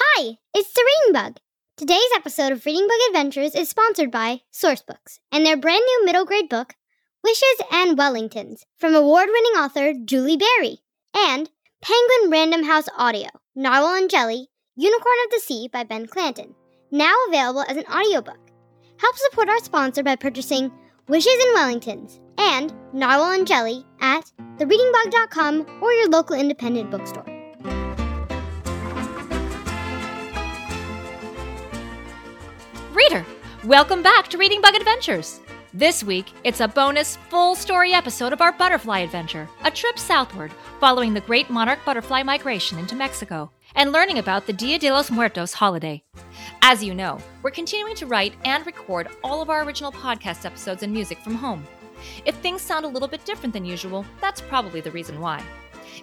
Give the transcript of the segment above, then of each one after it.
Hi, it's the Reading Bug. Today's episode of Reading Bug Adventures is sponsored by Sourcebooks and their brand new middle grade book, Wishes and Wellingtons, from award winning author Julie Berry, and Penguin Random House Audio, Narwhal and Jelly, Unicorn of the Sea by Ben Clanton, now available as an audiobook. Help support our sponsor by purchasing Wishes and Wellingtons and Narwhal and Jelly at thereadingbug.com or your local independent bookstore. Reader, welcome back to Reading Bug Adventures. This week, it's a bonus full story episode of our butterfly adventure, a trip southward following the great monarch butterfly migration into Mexico and learning about the Dia de los Muertos holiday. As you know, we're continuing to write and record all of our original podcast episodes and music from home. If things sound a little bit different than usual, that's probably the reason why.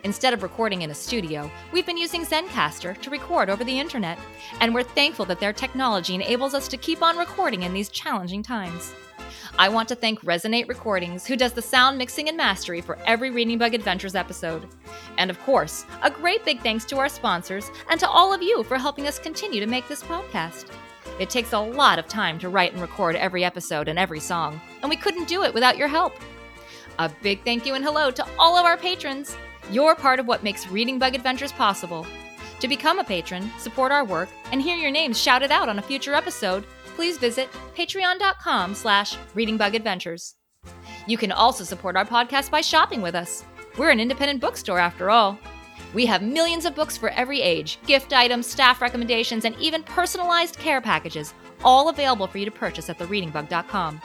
Instead of recording in a studio, we've been using Zencastr to record over the internet, and we're thankful that their technology enables us to keep on recording in these challenging times. I want to thank Resonate Recordings, who does the sound mixing and mastery for every Reading Bug Adventures episode. And of course, a great big thanks to our sponsors and to all of you for helping us continue to make this podcast. It takes a lot of time to write and record every episode and every song, and we couldn't do it without your help. A big thank you and hello to all of our patrons. You're part of what makes Reading Bug Adventures possible. To become a patron, support our work, and hear your names shouted out on a future episode, please visit patreon.com slash readingbugadventures. You can also support our podcast by shopping with us. We're an independent bookstore after all. We have millions of books for every age, gift items, staff recommendations, and even personalized care packages, all available for you to purchase at thereadingbug.com.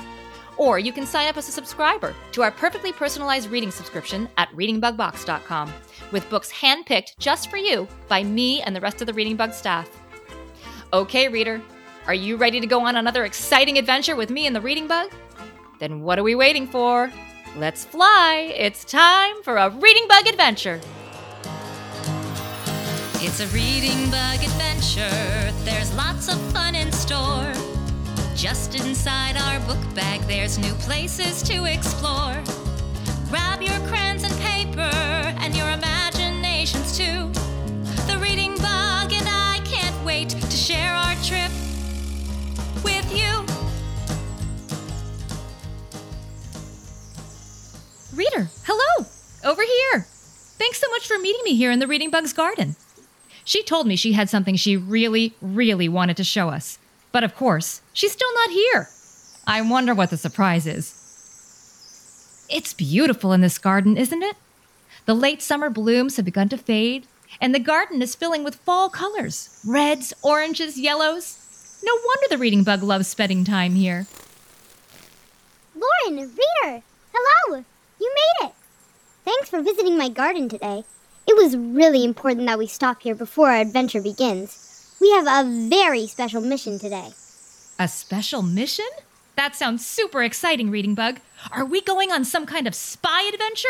Or you can sign up as a subscriber to our perfectly personalized reading subscription at readingbugbox.com with books handpicked just for you by me and the rest of the Reading Bug staff. Okay, reader, are you ready to go on another exciting adventure with me and the Reading Bug? Then what are we waiting for? Let's fly! It's time for a Reading Bug adventure! It's a reading bug adventure. There's lots of fun in store. Just inside our book bag, there's new places to explore. Grab your crayons and paper and your imaginations too. The reading bug and I can't wait to share our trip with you. Reader, hello! Over here! Thanks so much for meeting me here in the Reading Bug's garden. She told me she had something she really, really wanted to show us. But of course, she's still not here. I wonder what the surprise is. It's beautiful in this garden, isn't it? The late summer blooms have begun to fade, and the garden is filling with fall colors reds, oranges, yellows. No wonder the reading bug loves spending time here. Lauren, reader, hello! You made it! Thanks for visiting my garden today. It was really important that we stop here before our adventure begins. We have a very special mission today. A special mission? That sounds super exciting, Reading Bug. Are we going on some kind of spy adventure?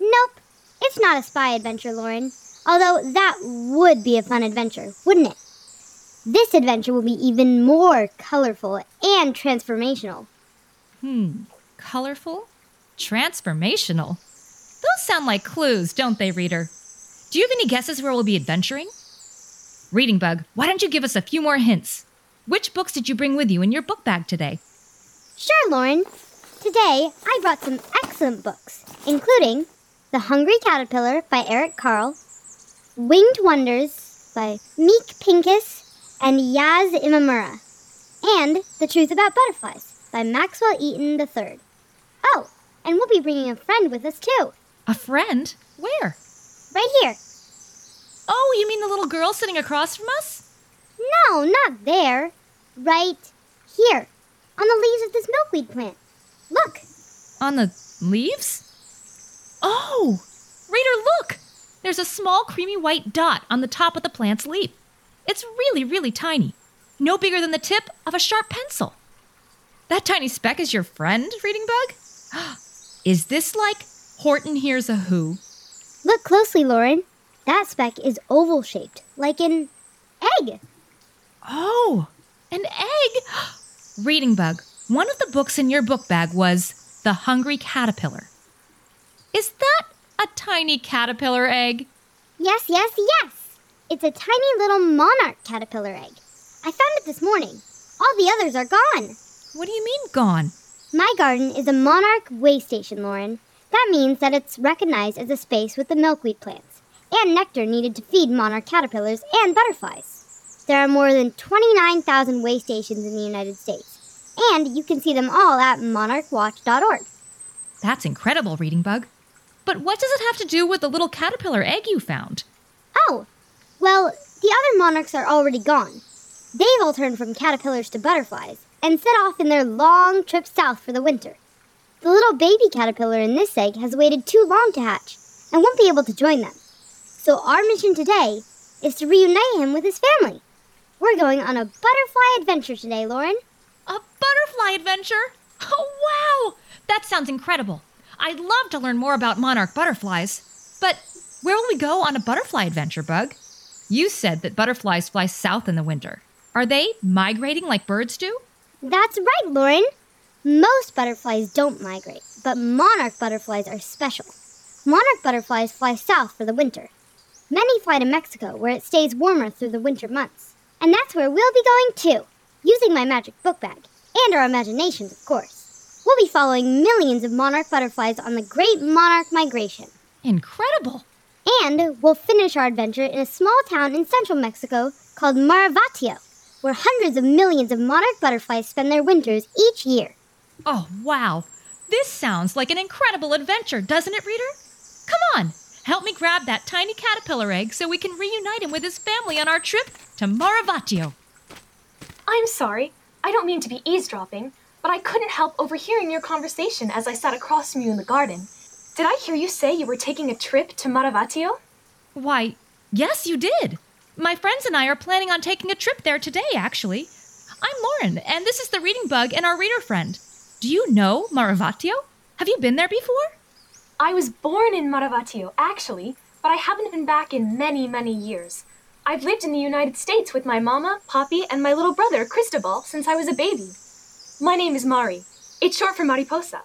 Nope, it's not a spy adventure, Lauren. Although that would be a fun adventure, wouldn't it? This adventure will be even more colorful and transformational. Hmm, colorful? Transformational? Those sound like clues, don't they, reader? Do you have any guesses where we'll be adventuring? Reading Bug, why don't you give us a few more hints? Which books did you bring with you in your book bag today? Sure, Lauren. Today, I brought some excellent books, including The Hungry Caterpillar by Eric Carle, Winged Wonders by Meeg Pincus and Yas Imamura, and The Truth About Butterflies by Maxwell Eaton III. Oh, and we'll be bringing a friend with us too. A friend? Where? Right here. Oh, you mean the little girl sitting across from us? No, not there. Right here. On the leaves of this milkweed plant. Look. On the leaves? Oh! Reader, look! There's a small creamy white dot on the top of the plant's leaf. It's really, really tiny. No bigger than the tip of a sharp pencil. That tiny speck is your friend, Reading Bug? is this like Horton Hears a Who? Look closely, Lauren. That speck is oval shaped, like an egg. Oh, an egg? Reading Bug, one of the books in your book bag was The Hungry Caterpillar. Is that a tiny caterpillar egg? Yes, yes, yes. It's a tiny little monarch caterpillar egg. I found it this morning. All the others are gone. What do you mean gone? My garden is a monarch way station, Lauren. That means that it's recognized as a space with the milkweed plants and nectar needed to feed monarch caterpillars and butterflies. There are more than 29,000 way stations in the United States, and you can see them all at monarchwatch.org. That's incredible, Reading Bug. But what does it have to do with the little caterpillar egg you found? Oh, well, the other monarchs are already gone. They've all turned from caterpillars to butterflies and set off in their long trip south for the winter. The little baby caterpillar in this egg has waited too long to hatch and won't be able to join them. So our mission today is to reunite him with his family. We're going on a butterfly adventure today, Lauren. A butterfly adventure? Oh, wow! That sounds incredible. I'd love to learn more about monarch butterflies. But where will we go on a butterfly adventure, Bug? You said that butterflies fly south in the winter. Are they migrating like birds do? That's right, Lauren. Most butterflies don't migrate, but monarch butterflies are special. Monarch butterflies fly south for the winter. Many fly to Mexico, where it stays warmer through the winter months. And that's where we'll be going too, using my magic book bag, and our imaginations, of course. We'll be following millions of monarch butterflies on the Great Monarch Migration. Incredible! And we'll finish our adventure in a small town in central Mexico called Maravatio, where hundreds of millions of monarch butterflies spend their winters each year. Oh, wow! This sounds like an incredible adventure, doesn't it, reader? Come on, help me grab that tiny caterpillar egg so we can reunite him with his family on our trip to Maravatio. I'm sorry. I don't mean to be eavesdropping, but I couldn't help overhearing your conversation as I sat across from you in the garden. Did I hear you say you were taking a trip to Maravatio? Why, yes, you did. My friends and I are planning on taking a trip there today, actually. I'm Lauren, and this is the Reading Bug and our reader friend. Do you know Maravatio? Have you been there before? I was born in Maravatio, actually, but I haven't been back in many, many years. I've lived in the United States with my mama, Poppy, and my little brother, Cristobal, since I was a baby. My name is Mari. It's short for Mariposa.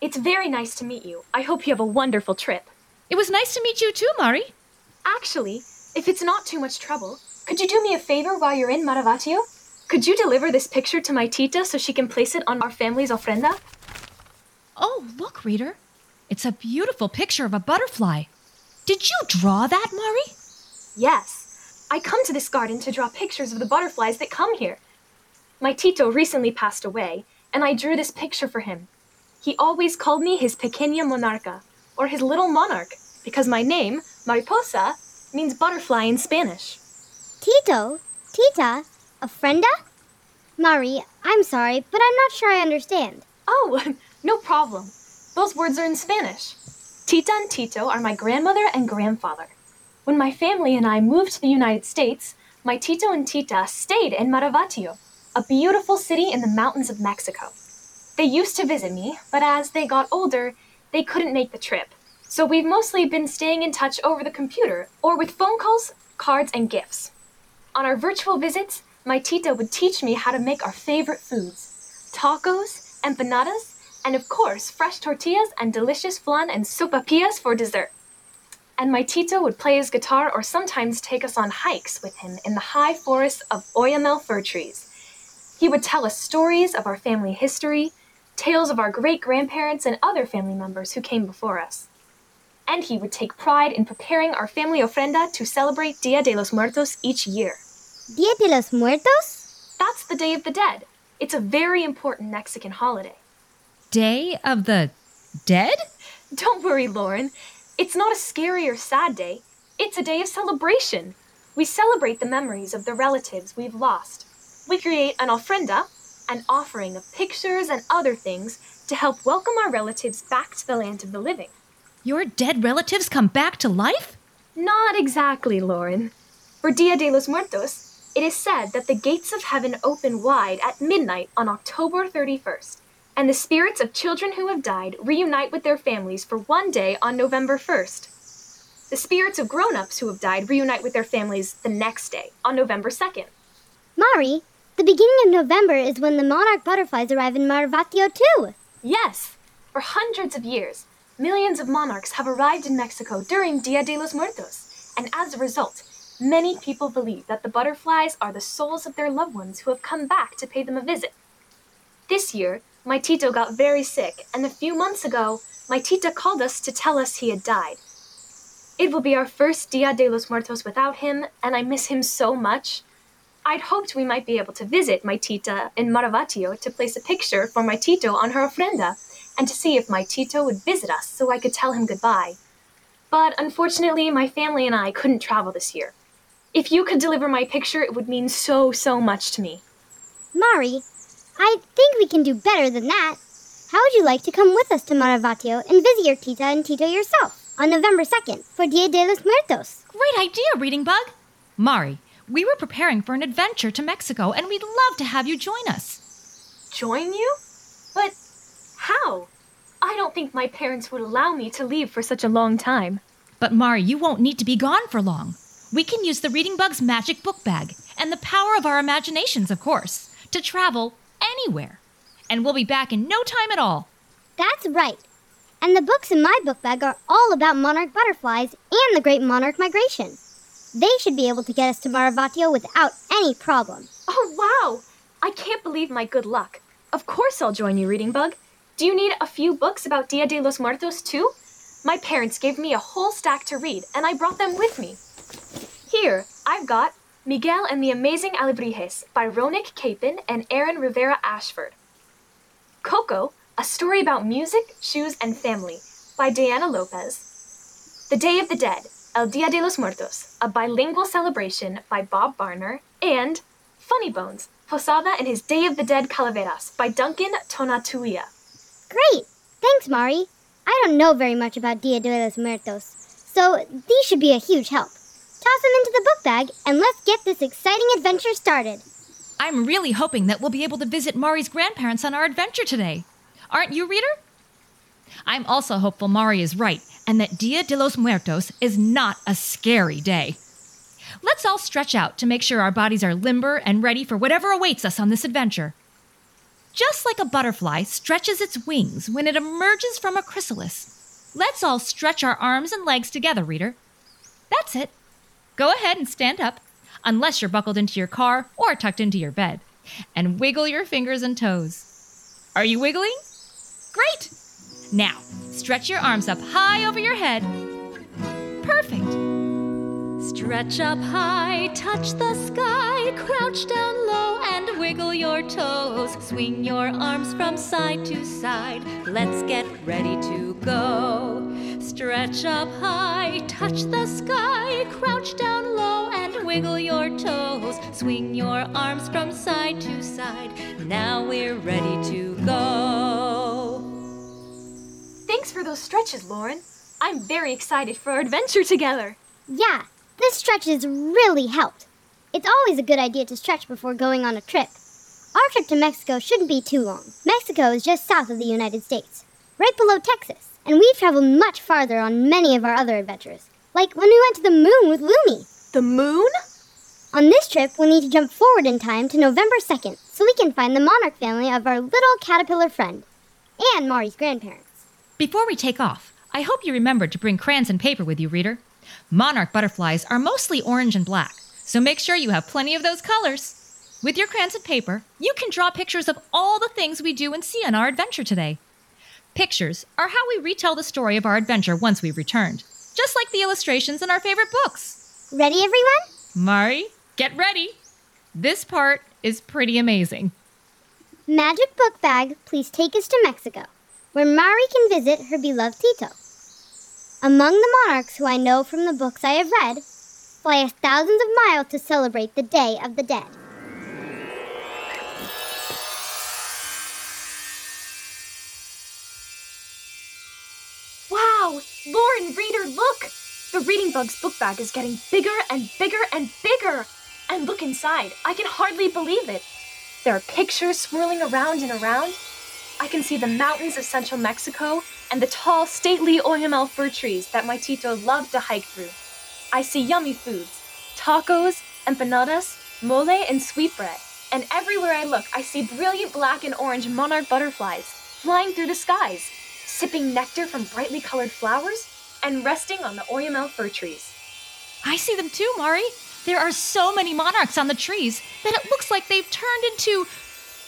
It's very nice to meet you. I hope you have a wonderful trip. It was nice to meet you too, Mari. Actually, if it's not too much trouble, could you do me a favor while you're in Maravatio? Could you deliver this picture to my tita so she can place it on our family's ofrenda? Oh, look, reader. It's a beautiful picture of a butterfly. Did you draw that, Mari? Yes. I come to this garden to draw pictures of the butterflies that come here. My Tito recently passed away, and I drew this picture for him. He always called me his pequeña monarca, or his little monarch, because my name, Mariposa, means butterfly in Spanish. Tito? Tita? Ofrenda? Mari, I'm sorry, but I'm not sure I understand. Oh, no problem. Those words are in Spanish. Tita and Tito are my grandmother and grandfather. When my family and I moved to the United States, my Tito and Tita stayed in Maravatio, a beautiful city in the mountains of Mexico. They used to visit me, but as they got older, they couldn't make the trip. So we've mostly been staying in touch over the computer or with phone calls, cards, and gifts. On our virtual visits, my tita would teach me how to make our favorite foods tacos, empanadas, and of course, fresh tortillas and delicious flan and sopapillas for dessert. And my tito would play his guitar or sometimes take us on hikes with him in the high forests of Oyamel fir trees. He would tell us stories of our family history, tales of our great grandparents and other family members who came before us. And he would take pride in preparing our family ofrenda to celebrate Dia de los Muertos each year. Dia de los Muertos? That's the Day of the Dead. It's a very important Mexican holiday. Day of the Dead? Don't worry, Lauren. It's not a scary or sad day. It's a day of celebration. We celebrate the memories of the relatives we've lost. We create an ofrenda, an offering of pictures and other things to help welcome our relatives back to the land of the living. Your dead relatives come back to life? Not exactly, Lauren. For Dia de los Muertos, it is said that the gates of heaven open wide at midnight on October 31st, and the spirits of children who have died reunite with their families for one day on November 1st. The spirits of grown ups who have died reunite with their families the next day on November 2nd. Mari, the beginning of November is when the monarch butterflies arrive in Maravatio too. Yes, for hundreds of years, millions of monarchs have arrived in Mexico during Dia de los Muertos, and as a result, many people believe that the butterflies are the souls of their loved ones who have come back to pay them a visit. This year, my Tito got very sick, and a few months ago, my Tita called us to tell us he had died. It will be our first Dia de los Muertos without him, and I miss him so much. I'd hoped we might be able to visit my Tita in Maravatio to place a picture for my Tito on her ofrenda, and to see if my Tito would visit us so I could tell him goodbye. But unfortunately, my family and I couldn't travel this year. If you could deliver my picture, it would mean so, so much to me. Mari, I think we can do better than that. How would you like to come with us to Maravatio and visit your tita and tito yourself on November 2nd for Dia de los Muertos? Great idea, Reading Bug. Mari, we were preparing for an adventure to Mexico and we'd love to have you join us. Join you? But how? I don't think my parents would allow me to leave for such a long time. But Mari, you won't need to be gone for long. We can use the Reading Bug's magic book bag and the power of our imaginations, of course, to travel anywhere. And we'll be back in no time at all. That's right. And the books in my book bag are all about monarch butterflies and the great monarch migration. They should be able to get us to Maravatio without any problem. Oh, wow! I can't believe my good luck. Of course I'll join you, Reading Bug. Do you need a few books about Dia de los Muertos, too? My parents gave me a whole stack to read, and I brought them with me. Here, I've got Miguel and the Amazing Alebrijes by Ronick Capon and Aaron Rivera Ashford. Coco, a story about music, shoes, and family by Diana Lopez. The Day of the Dead, El Dia de los Muertos, a bilingual celebration by Bob Barner. And Funny Bones, Posada and his Day of the Dead Calaveras by Duncan Tonatiuh. Great! Thanks, Mari. I don't know very much about Dia de los Muertos, so these should be a huge help. Toss them into the book bag and let's get this exciting adventure started. I'm really hoping that we'll be able to visit Mari's grandparents on our adventure today. Aren't you, reader? I'm also hopeful Mari is right and that Dia de los Muertos is not a scary day. Let's all stretch out to make sure our bodies are limber and ready for whatever awaits us on this adventure. Just like a butterfly stretches its wings when it emerges from a chrysalis, let's all stretch our arms and legs together, reader. That's it. Go ahead and stand up, unless you're buckled into your car or tucked into your bed, and wiggle your fingers and toes. Are you wiggling? Great! Now, stretch your arms up high over your head. Perfect. Stretch up high, touch the sky, crouch down low and wiggle your toes. Swing your arms from side to side. Let's get ready to go. Stretch up high, touch the sky, crouch down low and wiggle your toes. Swing your arms from side to side. Now we're ready to go. Thanks for those stretches, Lauren. I'm very excited for our adventure together. Yeah, this stretch has really helped. It's always a good idea to stretch before going on a trip. Our trip to Mexico shouldn't be too long. Mexico is just south of the United States, right below Texas, and we've traveled much farther on many of our other adventures, like when we went to the moon with Lumi. The moon? On this trip, we'll need to jump forward in time to November 2nd so we can find the monarch family of our little caterpillar friend and Mari's grandparents. Before we take off, I hope you remembered to bring crayons and paper with you, reader. Monarch butterflies are mostly orange and black, so make sure you have plenty of those colors. With your crayons and paper, you can draw pictures of all the things we do and see on our adventure today. Pictures are how we retell the story of our adventure once we've returned, just like the illustrations in our favorite books. Ready, everyone? Mari, get ready. This part is pretty amazing. Magic Book Bag, please take us to Mexico, where Mari can visit her beloved Tito. Among the monarchs who I know from the books I have read, fly us thousands of miles to celebrate the Day of the Dead. Wow! Lauren, reader, look! The Reading Bug's book bag is getting bigger and bigger and bigger. And look inside. I can hardly believe it. There are pictures swirling around and around. I can see the mountains of central Mexico and the tall, stately Oyamel fir trees that my Tito loved to hike through. I see yummy foods tacos, empanadas, mole, and sweetbread. And everywhere I look, I see brilliant black and orange monarch butterflies flying through the skies, sipping nectar from brightly colored flowers, and resting on the Oyamel fir trees. I see them too, Mari. There are so many monarchs on the trees that it looks like they've turned into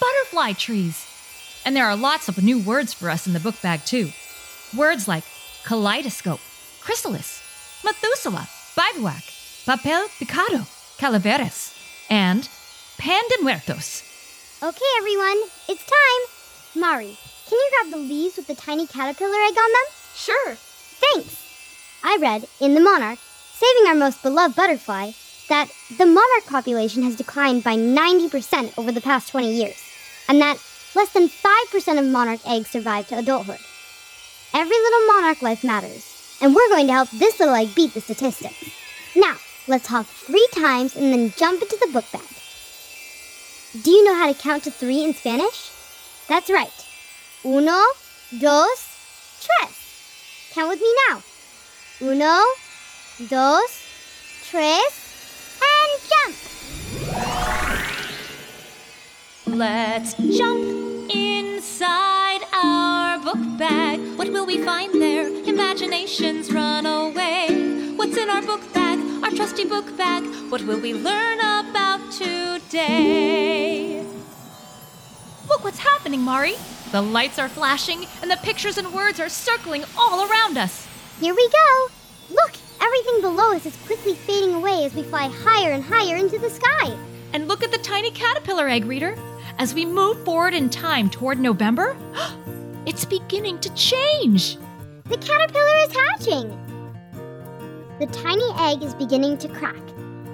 butterfly trees. And there are lots of new words for us in the book bag, too. Words like kaleidoscope, chrysalis, Methuselah, bivouac, papel picado, calaveras, and pan de muertos. Okay, everyone, it's time. Mari, can you grab the leaves with the tiny caterpillar egg on them? Sure. Thanks. I read in The Monarch, saving our most beloved butterfly, that the monarch population has declined by 90% over the past 20 years, and that less than 5% of monarch eggs survive to adulthood. Every little monarch life matters, and we're going to help this little egg beat the statistics. Now, let's hop three times and then jump into the book bag. Do you know how to count to three in Spanish? That's right. Uno, dos, tres. Count with me now. Uno, dos, tres, and jump. Let's jump inside our book bag. What will we find there? Imaginations run away. What's in our book bag? Our trusty book bag. What will we learn about today? Look what's happening, Mari. The lights are flashing, and the pictures and words are circling all around us. Here we go. Look, everything below us is quickly fading away as we fly higher and higher into the sky. And look at the tiny caterpillar egg reader. As we move forward in time toward November, it's beginning to change. The caterpillar is hatching. The tiny egg is beginning to crack.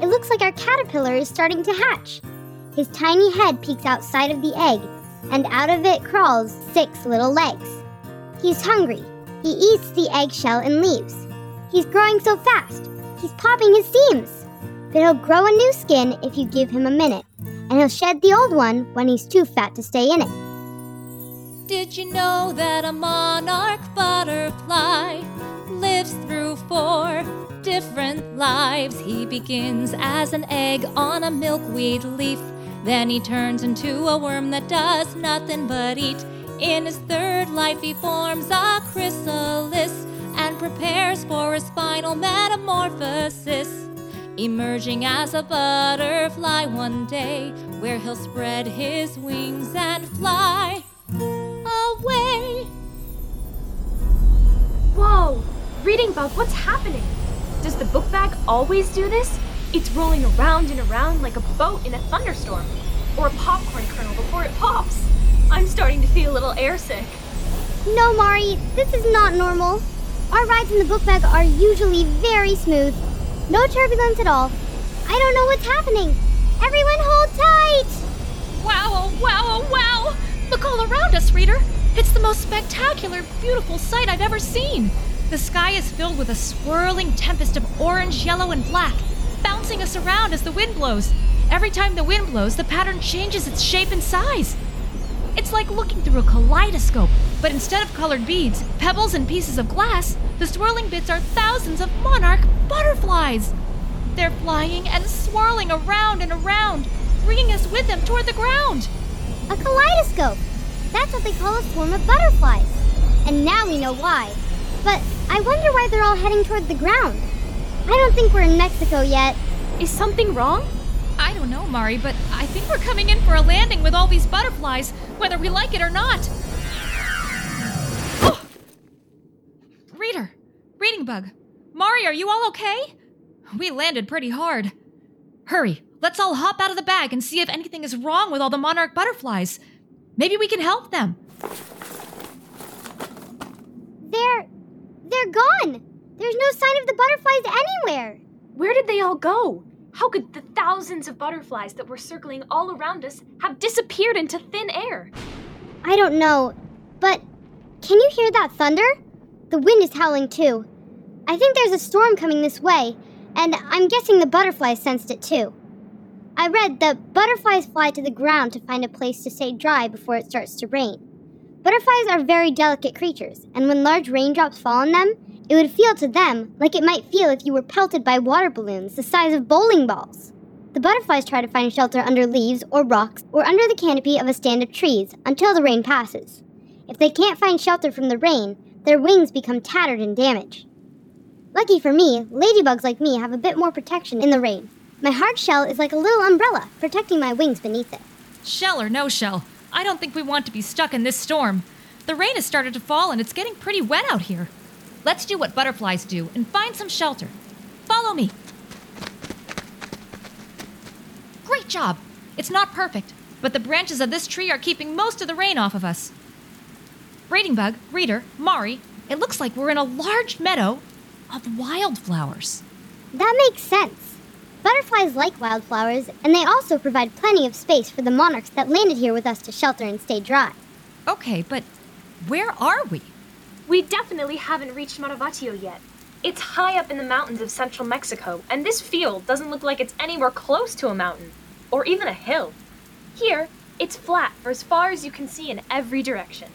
It looks like our caterpillar is starting to hatch. His tiny head peeks outside of the egg, and out of it crawls six little legs. He's hungry. He eats the eggshell and leaves. He's growing so fast. He's popping his seams. But he'll grow a new skin if you give him a minute, and he'll shed the old one when he's too fat to stay in it. Did you know that a monarch butterfly lives through four different lives? He begins as an egg on a milkweed leaf. Then he turns into a worm that does nothing but eat. In his third life, he forms a chrysalis and prepares for his final metamorphosis. Emerging as a butterfly one day, where he'll spread his wings and fly away. Whoa! Reading Bug, what's happening? Does the book bag always do this? It's rolling around and around like a boat in a thunderstorm, or a popcorn kernel before it pops. I'm starting to feel a little airsick. No, Mari, this is not normal. Our rides in the book bag are usually very smooth. No turbulence at all. I don't know what's happening. Everyone hold tight! Wow, oh, wow, oh, wow! Look all around us, reader. It's the most spectacular, beautiful sight I've ever seen. The sky is filled with a swirling tempest of orange, yellow, and black, bouncing us around as the wind blows. Every time the wind blows, the pattern changes its shape and size. It's like looking through a kaleidoscope, but instead of colored beads, pebbles, and pieces of glass, the swirling bits are thousands of monarch butterflies. They're flying and swirling around and around, bringing us with them toward the ground. A kaleidoscope! That's what they call a swarm of butterflies. And now we know why. But I wonder why they're all heading toward the ground. I don't think we're in Mexico yet. Is something wrong? I don't know, Mari, but I think we're coming in for a landing with all these butterflies, whether we like it or not. Oh! Reader, Reading Bug, Mari, are you all okay? We landed pretty hard. Hurry, let's all hop out of the bag and see if anything is wrong with all the monarch butterflies. Maybe we can help them. They're. they're gone! There's no sign of the butterflies anywhere! Where did they all go? How could the thousands of butterflies that were circling all around us have disappeared into thin air? I don't know, but can you hear that thunder? The wind is howling too. I think there's a storm coming this way, and I'm guessing the butterflies sensed it too. I read that butterflies fly to the ground to find a place to stay dry before it starts to rain. Butterflies are very delicate creatures, and when large raindrops fall on them, it would feel to them like it might feel if you were pelted by water balloons the size of bowling balls. The butterflies try to find shelter under leaves or rocks or under the canopy of a stand of trees until the rain passes. If they can't find shelter from the rain, their wings become tattered and damaged. Lucky for me, ladybugs like me have a bit more protection in the rain. My hard shell is like a little umbrella, protecting my wings beneath it. Shell or no shell, I don't think we want to be stuck in this storm. The rain has started to fall and it's getting pretty wet out here. Let's do what butterflies do and find some shelter. Follow me. Great job! It's not perfect, but the branches of this tree are keeping most of the rain off of us. Reading Bug, Reader, Mari, it looks like we're in a large meadow of wildflowers. That makes sense. Butterflies like wildflowers, and they also provide plenty of space for the monarchs that landed here with us to shelter and stay dry. Okay, but where are we? We definitely haven't reached Maravatio yet. It's high up in the mountains of central Mexico, and this field doesn't look like it's anywhere close to a mountain, or even a hill. Here, it's flat for as far as you can see in every direction.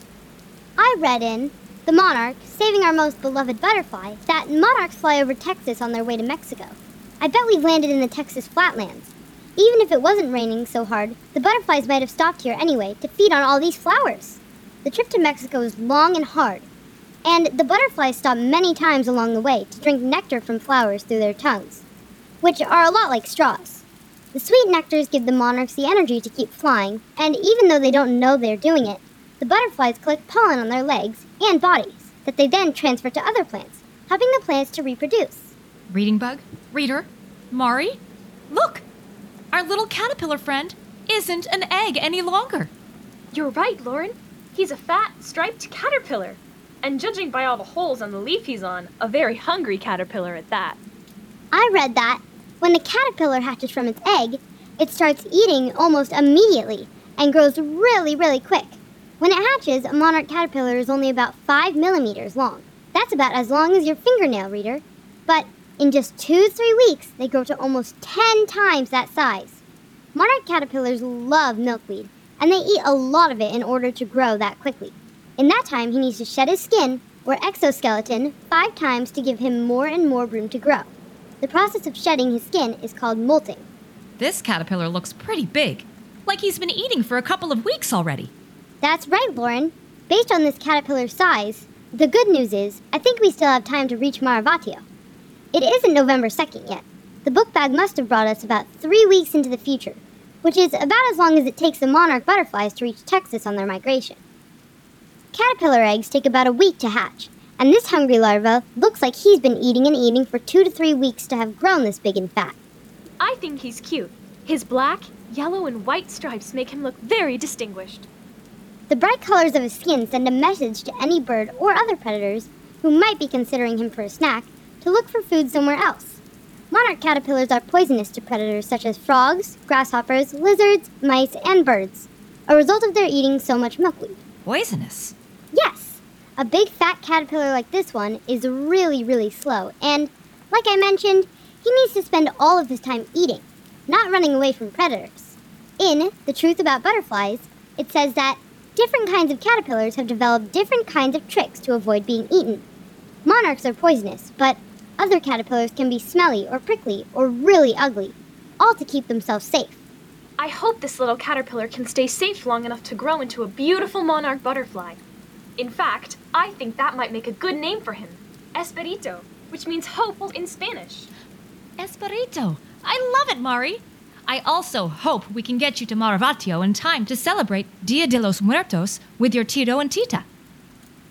I read in The Monarch, saving our most beloved butterfly, that monarchs fly over Texas on their way to Mexico. I bet we've landed in the Texas flatlands. Even if it wasn't raining so hard, the butterflies might have stopped here anyway to feed on all these flowers. The trip to Mexico is long and hard, and the butterflies stop many times along the way to drink nectar from flowers through their tongues, which are a lot like straws. The sweet nectars give the monarchs the energy to keep flying, and even though they don't know they're doing it, the butterflies collect pollen on their legs and bodies that they then transfer to other plants, helping the plants to reproduce. Reading Bug, Reader, Mari, look! Our little caterpillar friend isn't an egg any longer. You're right, Lauren. He's a fat, striped caterpillar. And judging by all the holes on the leaf he's on, a very hungry caterpillar at that. I read that when the caterpillar hatches from its egg, it starts eating almost immediately and grows really, really quick. When it hatches, a monarch caterpillar is only about 5 millimeters long. That's about as long as your fingernail, reader. But in just two three weeks, they grow to almost 10 times that size. Monarch caterpillars love milkweed, and they eat a lot of it in order to grow that quickly. In that time, he needs to shed his skin, or exoskeleton, five times to give him more and more room to grow. The process of shedding his skin is called molting. This caterpillar looks pretty big, like he's been eating for a couple of weeks already. That's right, Lauren. Based on this caterpillar's size, the good news is I think we still have time to reach Maravatio. It isn't November 2nd yet. The book bag must have brought us about three weeks into the future, which is about as long as it takes the monarch butterflies to reach Texas on their migration. Caterpillar eggs take about a week to hatch, and this hungry larva looks like he's been eating and eating for two to three weeks to have grown this big and fat. I think he's cute. His black, yellow, and white stripes make him look very distinguished. The bright colors of his skin send a message to any bird or other predators who might be considering him for a snack to look for food somewhere else. Monarch caterpillars are poisonous to predators such as frogs, grasshoppers, lizards, mice, and birds, a result of their eating so much milkweed. Poisonous. Yes, a big fat caterpillar like this one is really, really slow, and, like I mentioned, he needs to spend all of his time eating, not running away from predators. In The Truth About Butterflies, it says that different kinds of caterpillars have developed different kinds of tricks to avoid being eaten. Monarchs are poisonous, but other caterpillars can be smelly or prickly or really ugly, all to keep themselves safe. I hope this little caterpillar can stay safe long enough to grow into a beautiful monarch butterfly. In fact, I think that might make a good name for him Esperito, which means hope in Spanish. Esperito. I love it, Mari. I also hope we can get you to Maravatio in time to celebrate Dia de los Muertos with your Tito and Tita.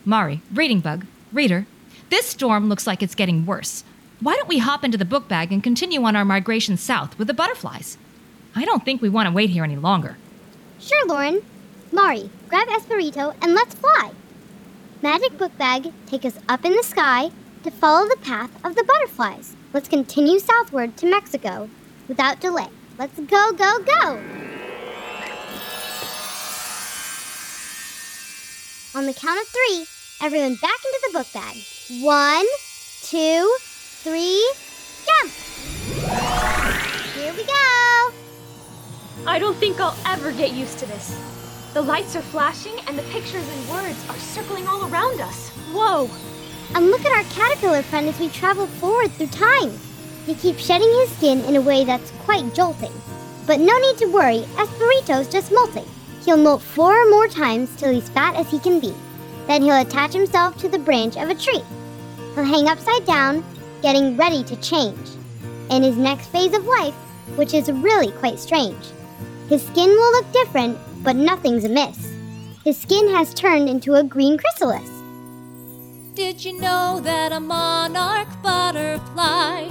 Mari, Reading Bug, Reader, this storm looks like it's getting worse. Why don't we hop into the book bag and continue on our migration south with the butterflies? I don't think we want to wait here any longer. Sure, Lauren. Mari, grab Esperito and let's fly. Magic Book Bag, take us up in the sky to follow the path of the butterflies. Let's continue southward to Mexico without delay. Let's go, go, go! On the count of three, everyone back into the book bag. One, two, three, jump! Here we go! I don't think I'll ever get used to this. The lights are flashing and the pictures and words are circling all around us. Whoa! And look at our caterpillar friend as we travel forward through time. He keeps shedding his skin in a way that's quite jolting. But no need to worry, as Burrito's just molting. He'll molt four more times till he's fat as he can be. Then he'll attach himself to the branch of a tree. He'll hang upside down, getting ready to change. In his next phase of life, which is really quite strange. His skin will look different, but nothing's amiss. His skin has turned into a green chrysalis. Did you know that a monarch butterfly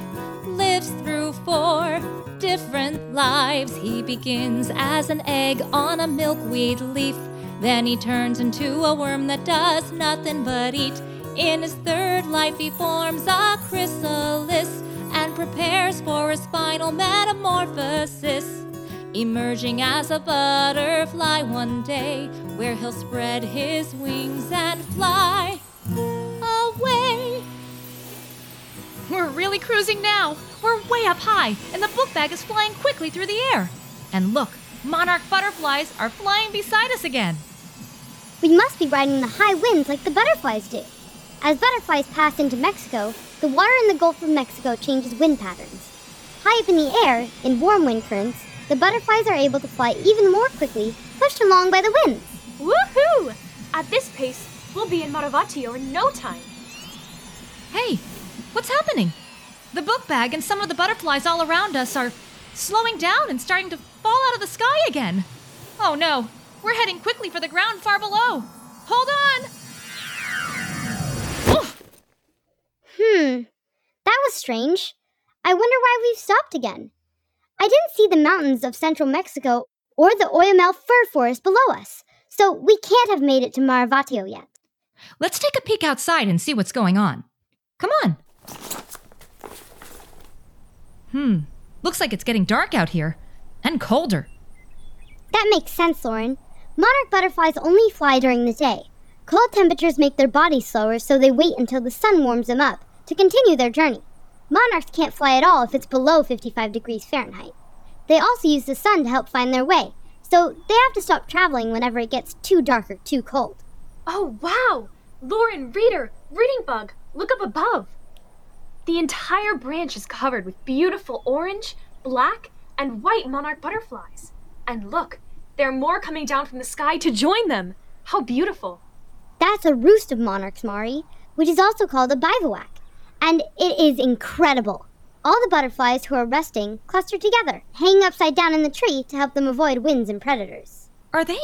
lives through four different lives? He begins as an egg on a milkweed leaf. Then he turns into a worm that does nothing but eat. In his third life, he forms a chrysalis and prepares for his final metamorphosis. Emerging as a butterfly one day, where he'll spread his wings and fly away. We're really cruising now. We're way up high, and the book bag is flying quickly through the air. And look, monarch butterflies are flying beside us again. We must be riding the high winds like the butterflies do. As butterflies pass into Mexico, the water in the Gulf of Mexico changes wind patterns. High up in the air, in warm wind currents, the butterflies are able to fly even more quickly, pushed along by the winds. Woohoo! At this pace, we'll be in Maravatio in no time. Hey, what's happening? The book bag and some of the butterflies all around us are slowing down and starting to fall out of the sky again. Oh no, we're heading quickly for the ground far below. Hold on! Oof! Hmm, that was strange. I wonder why we've stopped again. I didn't see the mountains of central Mexico or the Oyamel fir forest below us, so we can't have made it to Maravatio yet. Let's take a peek outside and see what's going on. Come on. Hmm, looks like it's getting dark out here and colder. That makes sense, Lauren. Monarch butterflies only fly during the day. Cold temperatures make their bodies slower, so they wait until the sun warms them up to continue their journey. Monarchs can't fly at all if it's below 55 degrees Fahrenheit. They also use the sun to help find their way, so they have to stop traveling whenever it gets too dark or too cold. Oh, wow! Lauren, reader, reading bug, look up above. The entire branch is covered with beautiful orange, black, and white monarch butterflies. And look, there are more coming down from the sky to join them. How beautiful! That's a roost of monarchs, Mari, which is also called a bivouac. And it is incredible. All the butterflies who are resting cluster together, hanging upside down in the tree to help them avoid winds and predators. Are they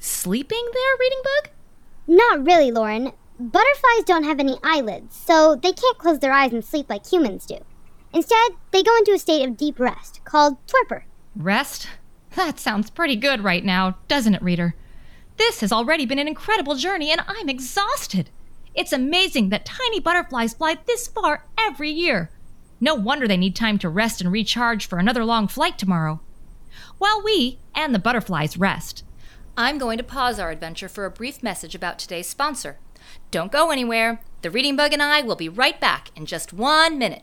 sleeping there, Reading Bug? Not really, Lauren. Butterflies don't have any eyelids, so they can't close their eyes and sleep like humans do. Instead, they go into a state of deep rest called torpor. Rest? That sounds pretty good right now, doesn't it, reader? This has already been an incredible journey, and I'm exhausted. It's amazing that tiny butterflies fly this far every year. No wonder they need time to rest and recharge for another long flight tomorrow. While we and the butterflies rest, I'm going to pause our adventure for a brief message about today's sponsor. Don't go anywhere. The Reading Bug and I will be right back in just one minute.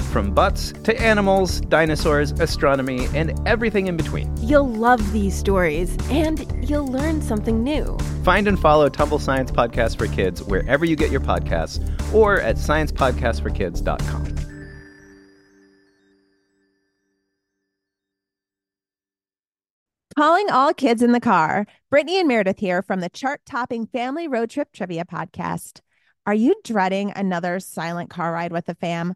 from butts to animals, dinosaurs, astronomy, and everything in between. You'll love these stories and you'll learn something new. Find and follow Tumble Science Podcast for Kids wherever you get your podcasts or at sciencepodcastforkids.com. Calling all kids in the car. Brittany and Meredith here from the chart topping Family Road Trip Trivia Podcast. Are you dreading another silent car ride with the fam?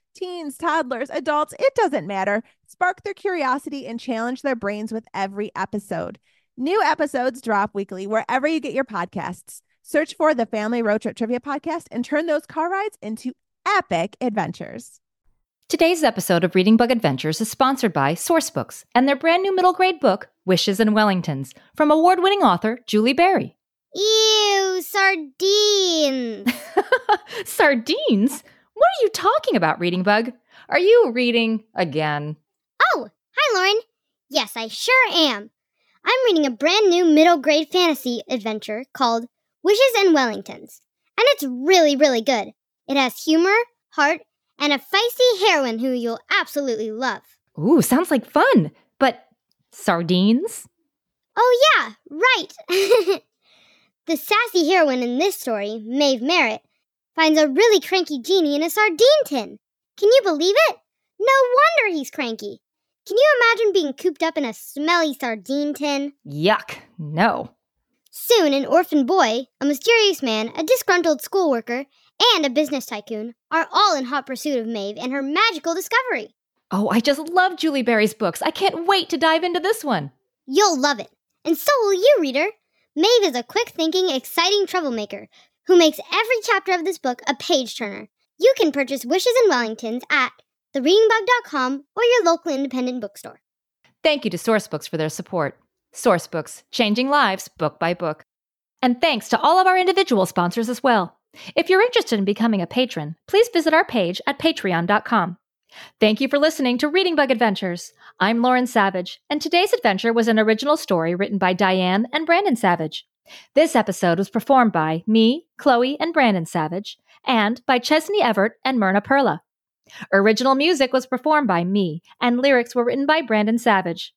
teens, toddlers, adults, it doesn't matter. Spark their curiosity and challenge their brains with every episode. New episodes drop weekly wherever you get your podcasts. Search for the Family Road Trip Trivia Podcast and turn those car rides into epic adventures. Today's episode of Reading Bug Adventures is sponsored by Sourcebooks and their brand new middle grade book, Wishes and Wellingtons, from award winning author Julie Berry. Ew, sardines. Sardines? What are you talking about, Reading Bug? Are you reading again? Oh, hi, Lauren. Yes, I sure am. I'm reading a brand new middle grade fantasy adventure called Wishes and Wellingtons, and it's really, really good. It has humor, heart, and a feisty heroine who you'll absolutely love. Ooh, sounds like fun. But sardines? Oh, yeah, right. the sassy heroine in this story, Maeve Merritt, finds a really cranky genie in a sardine tin. Can you believe it? No wonder he's cranky. Can you imagine being cooped up in a smelly sardine tin? Yuck, no. Soon, an orphan boy, a mysterious man, a disgruntled schoolworker, and a business tycoon are all in hot pursuit of Maeve and her magical discovery. Oh, I just love Julie Berry's books. I can't wait to dive into this one. You'll love it. And so will you, reader. Maeve is a quick thinking, exciting troublemaker who makes every chapter of this book a page turner. You can purchase Wishes and Wellingtons at thereadingbug.com or your local independent bookstore. Thank you to Sourcebooks for their support. Sourcebooks, changing lives book by book. And thanks to all of our individual sponsors as well. If you're interested in becoming a patron, please visit our page at patreon.com. Thank you for listening to Reading Bug Adventures. I'm Lauren Savage, and today's adventure was an original story written by Diane and Brandon Savage. This episode was performed by me, Chloe, and Brandon Savage, and by Chesney Everett and Myrna Perla. Original music was performed by me, and lyrics were written by Brandon Savage.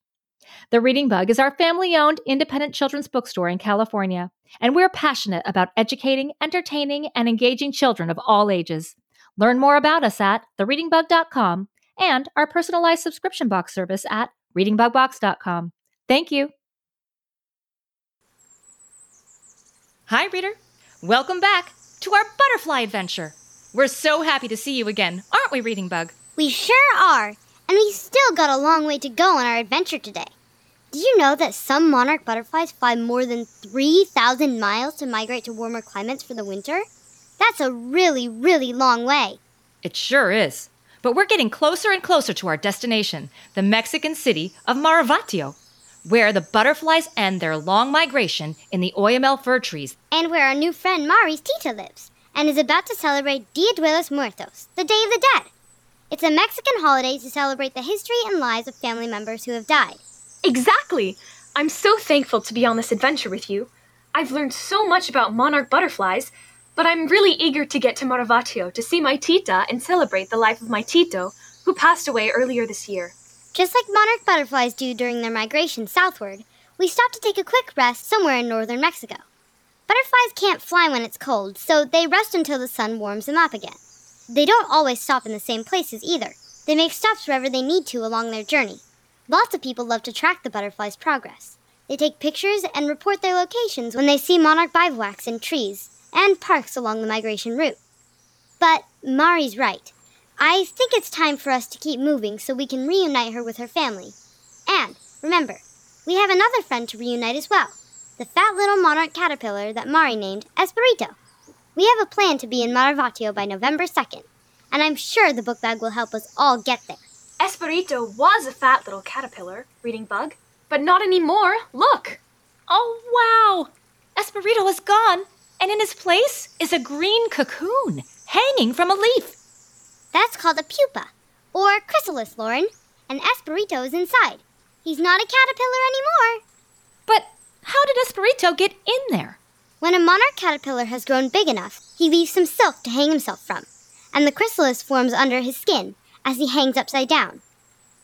The Reading Bug is our family owned independent children's bookstore in California, and we're passionate about educating, entertaining, and engaging children of all ages. Learn more about us at thereadingbug.com and our personalized subscription box service at readingbugbox.com. Thank you. Hi, reader. Welcome back to our butterfly adventure. We're so happy to see you again, aren't we, Reading Bug? We sure are, and we still got a long way to go on our adventure today. Did you know that some monarch butterflies fly more than 3,000 miles to migrate to warmer climates for the winter? That's a really, really long way. It sure is. But we're getting closer and closer to our destination, the Mexican city of Maravatio, where the butterflies end their long migration in the Oyamel fir trees. And where our new friend Mari's Tita lives, and is about to celebrate Dia de los Muertos, the Day of the Dead. It's a Mexican holiday to celebrate the history and lives of family members who have died. Exactly! I'm so thankful to be on this adventure with you. I've learned so much about monarch butterflies, but I'm really eager to get to Maravatio to see my tita and celebrate the life of my tito, who passed away earlier this year. Just like monarch butterflies do during their migration southward, we stop to take a quick rest somewhere in northern Mexico. Butterflies can't fly when it's cold, so they rest until the sun warms them up again. They don't always stop in the same places either. They make stops wherever they need to along their journey. Lots of people love to track the butterflies' progress. They take pictures and report their locations when they see monarch bivouacs in trees and parks along the migration route. But Mari's right. I think it's time for us to keep moving so we can reunite her with her family. And remember, we have another friend to reunite as well the fat little monarch caterpillar that Mari named Esperito. We have a plan to be in Maravatio by November 2nd, and I'm sure the book bag will help us all get there. Esperito was a fat little caterpillar, reading bug, but not anymore. Look! Oh, wow! Esperito is gone, and in his place is a green cocoon hanging from a leaf. That's called a pupa, or chrysalis, Lauren, and Esperito is inside. He's not a caterpillar anymore. But how did Esperito get in there? When a monarch caterpillar has grown big enough, he leaves some silk to hang himself from, and the chrysalis forms under his skin as he hangs upside down.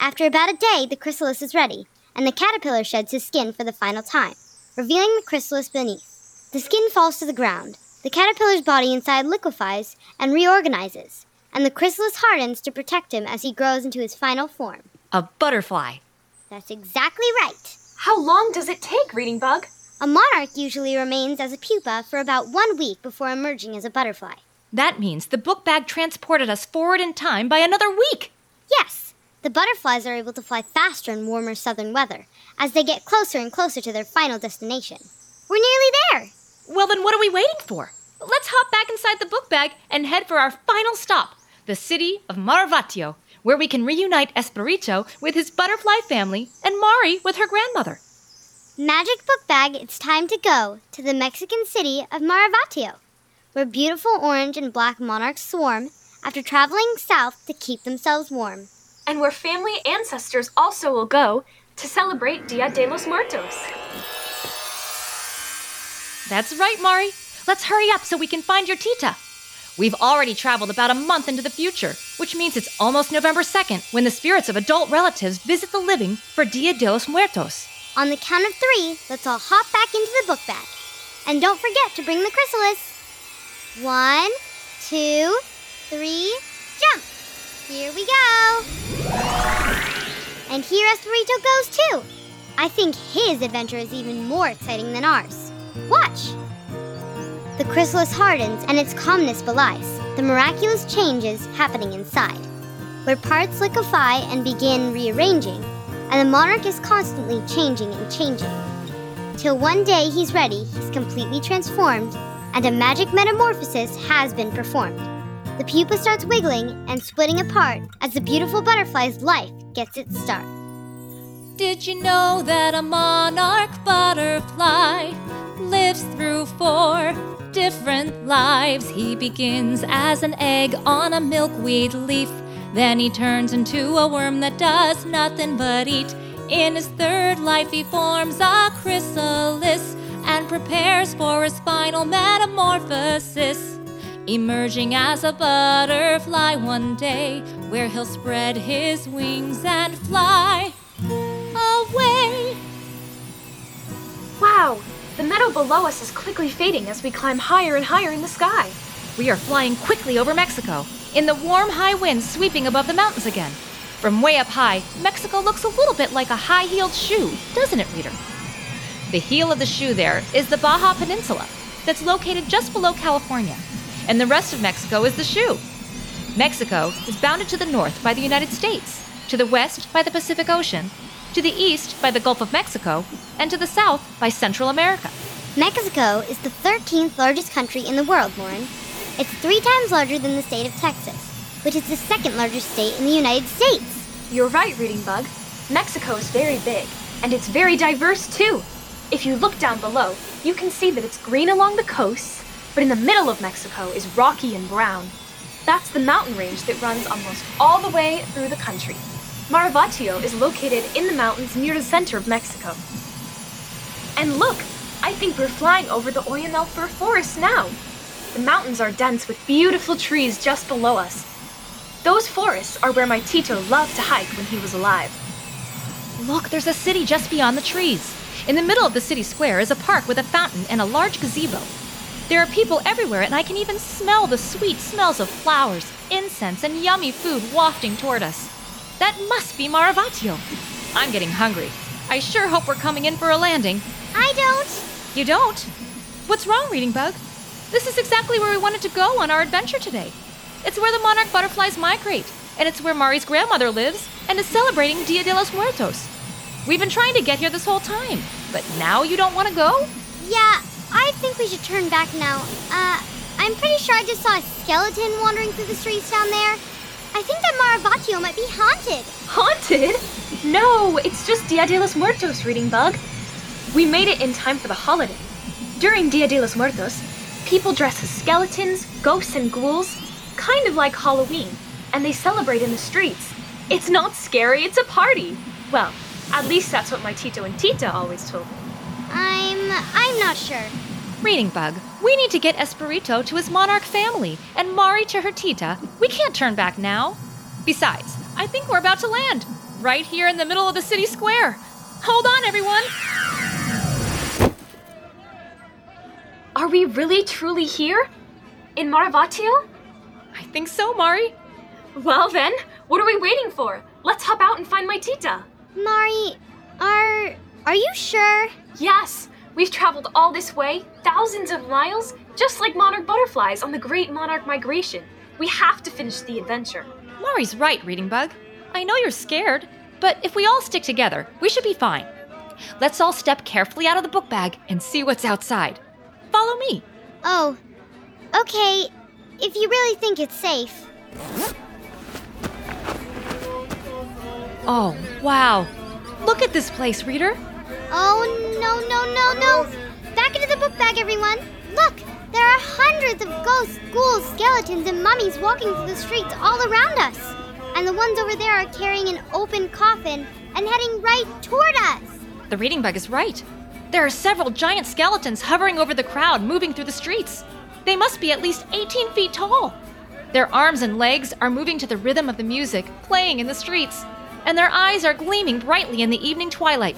After about a day, the chrysalis is ready, and the caterpillar sheds his skin for the final time, revealing the chrysalis beneath. The skin falls to the ground. The caterpillar's body inside liquefies and reorganizes, and the chrysalis hardens to protect him as he grows into his final form. A butterfly. That's exactly right. How long does it take, reading bug? A monarch usually remains as a pupa for about one week before emerging as a butterfly. That means the book bag transported us forward in time by another week. Yes, the butterflies are able to fly faster in warmer southern weather as they get closer and closer to their final destination. We're nearly there. Well, then what are we waiting for? Let's hop back inside the book bag and head for our final stop, the city of Maravatio, where we can reunite Esperito with his butterfly family and Mari with her grandmother. Magic Book Bag, it's time to go to the Mexican city of Maravatio, where beautiful orange and black monarchs swarm after traveling south to keep themselves warm. And where family ancestors also will go to celebrate Dia de los Muertos. That's right, Mari. Let's hurry up so we can find your tita. We've already traveled about a month into the future, which means it's almost November 2nd when the spirits of adult relatives visit the living for Dia de los Muertos. On the count of three, let's all hop back into the book bag. And don't forget to bring the chrysalis. One, two, three, jump! Here we go! And here Esperito goes too. I think his adventure is even more exciting than ours. Watch! The chrysalis hardens and its calmness belies the miraculous changes happening inside, where parts liquefy and begin rearranging, and the monarch is constantly changing and changing. Till one day he's ready, he's completely transformed, and a magic metamorphosis has been performed. The pupa starts wiggling and splitting apart as the beautiful butterfly's life gets its start. Did you know that a monarch butterfly lives through four different lives? He begins as an egg on a milkweed leaf. Then he turns into a worm that does nothing but eat. In his third life, he forms a chrysalis and prepares for his final metamorphosis. Emerging as a butterfly one day, where he'll spread his wings and fly away. Wow! The meadow below us is quickly fading as we climb higher and higher in the sky. We are flying quickly over Mexico, in the warm, high winds sweeping above the mountains again. From way up high, Mexico looks a little bit like a high heeled shoe, doesn't it, reader? The heel of the shoe there is the Baja Peninsula, that's located just below California, and the rest of Mexico is the shoe. Mexico is bounded to the north by the United States, to the west by the Pacific Ocean, to the east by the Gulf of Mexico, and to the south by Central America. Mexico is the 13th largest country in the world, Lauren. It's three times larger than the state of Texas, which is the second largest state in the United States. You're right, Reading Bug. Mexico is very big, and it's very diverse too. If you look down below, you can see that it's green along the coasts, but in the middle of Mexico is rocky and brown. That's the mountain range that runs almost all the way through the country. Maravatio is located in the mountains near the center of Mexico. And look, I think we're flying over the Oyamel fir forest now. The mountains are dense with beautiful trees just below us. Those forests are where my Tito loved to hike when he was alive. Look, there's a city just beyond the trees. In the middle of the city square is a park with a fountain and a large gazebo. There are people everywhere, and I can even smell the sweet smells of flowers, incense, and yummy food wafting toward us. That must be Maravatio. I'm getting hungry. I sure hope we're coming in for a landing. I don't. You don't? What's wrong, Reading Bug? This is exactly where we wanted to go on our adventure today. It's where the monarch butterflies migrate, and it's where Mari's grandmother lives and is celebrating Dia de los Muertos. We've been trying to get here this whole time, but now you don't want to go? Yeah, I think we should turn back now. Uh, I'm pretty sure I just saw a skeleton wandering through the streets down there. I think that Maravatio might be haunted. Haunted? No, it's just Dia de los Muertos, Reading Bug. We made it in time for the holiday. During Dia de los Muertos, people dress as skeletons, ghosts, and ghouls, kind of like Halloween, and they celebrate in the streets. It's not scary, it's a party. Well, at least that's what my Tito and Tita always told me. I'm I'm not sure. Reading Bug, we need to get Esperito to his monarch family and Mari to her tita. We can't turn back now. Besides, I think we're about to land right here in the middle of the city square. Hold on, everyone. Are we really truly here? In Maravatio? I think so, Mari. Well then, what are we waiting for? Let's hop out and find my Tita. Mari, are are you sure? Yes, We've traveled all this way, thousands of miles, just like monarch butterflies on the great monarch migration. We have to finish the adventure. Mari's right, Reading Bug. I know you're scared, but if we all stick together, we should be fine. Let's all step carefully out of the book bag and see what's outside. Follow me. Oh, okay, if you really think it's safe. Oh, wow. Look at this place, reader. Oh, no, no, no, no. Back into the book bag, everyone. Look, there are hundreds of ghosts, ghouls, skeletons, and mummies walking through the streets all around us. And the ones over there are carrying an open coffin and heading right toward us. The reading bug is right. There are several giant skeletons hovering over the crowd moving through the streets. They must be at least 18 feet tall. Their arms and legs are moving to the rhythm of the music playing in the streets, and their eyes are gleaming brightly in the evening twilight.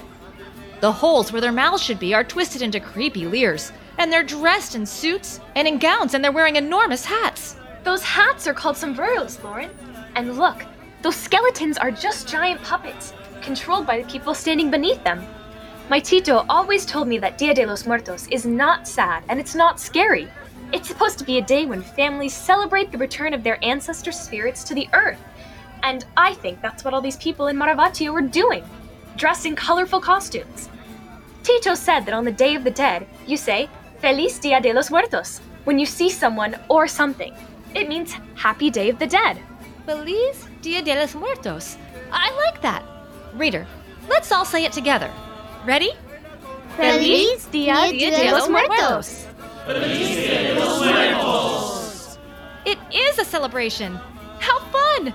The holes where their mouths should be are twisted into creepy leers, and they're dressed in suits and in gowns, and they're wearing enormous hats. Those hats are called sombreros, Lauren. And look, those skeletons are just giant puppets, controlled by the people standing beneath them. My Tito always told me that Dia de los Muertos is not sad and it's not scary. It's supposed to be a day when families celebrate the return of their ancestor spirits to the earth. And I think that's what all these people in Maravatio were doing, dressed in colorful costumes. Tito said that on the Day of the Dead, you say, Feliz Dia de los Muertos, when you see someone or something. It means Happy Day of the Dead. Feliz Dia de los Muertos. I like that. Reader, let's all say it together. Ready? Feliz Dia Dia de los Muertos. It is a celebration. How fun!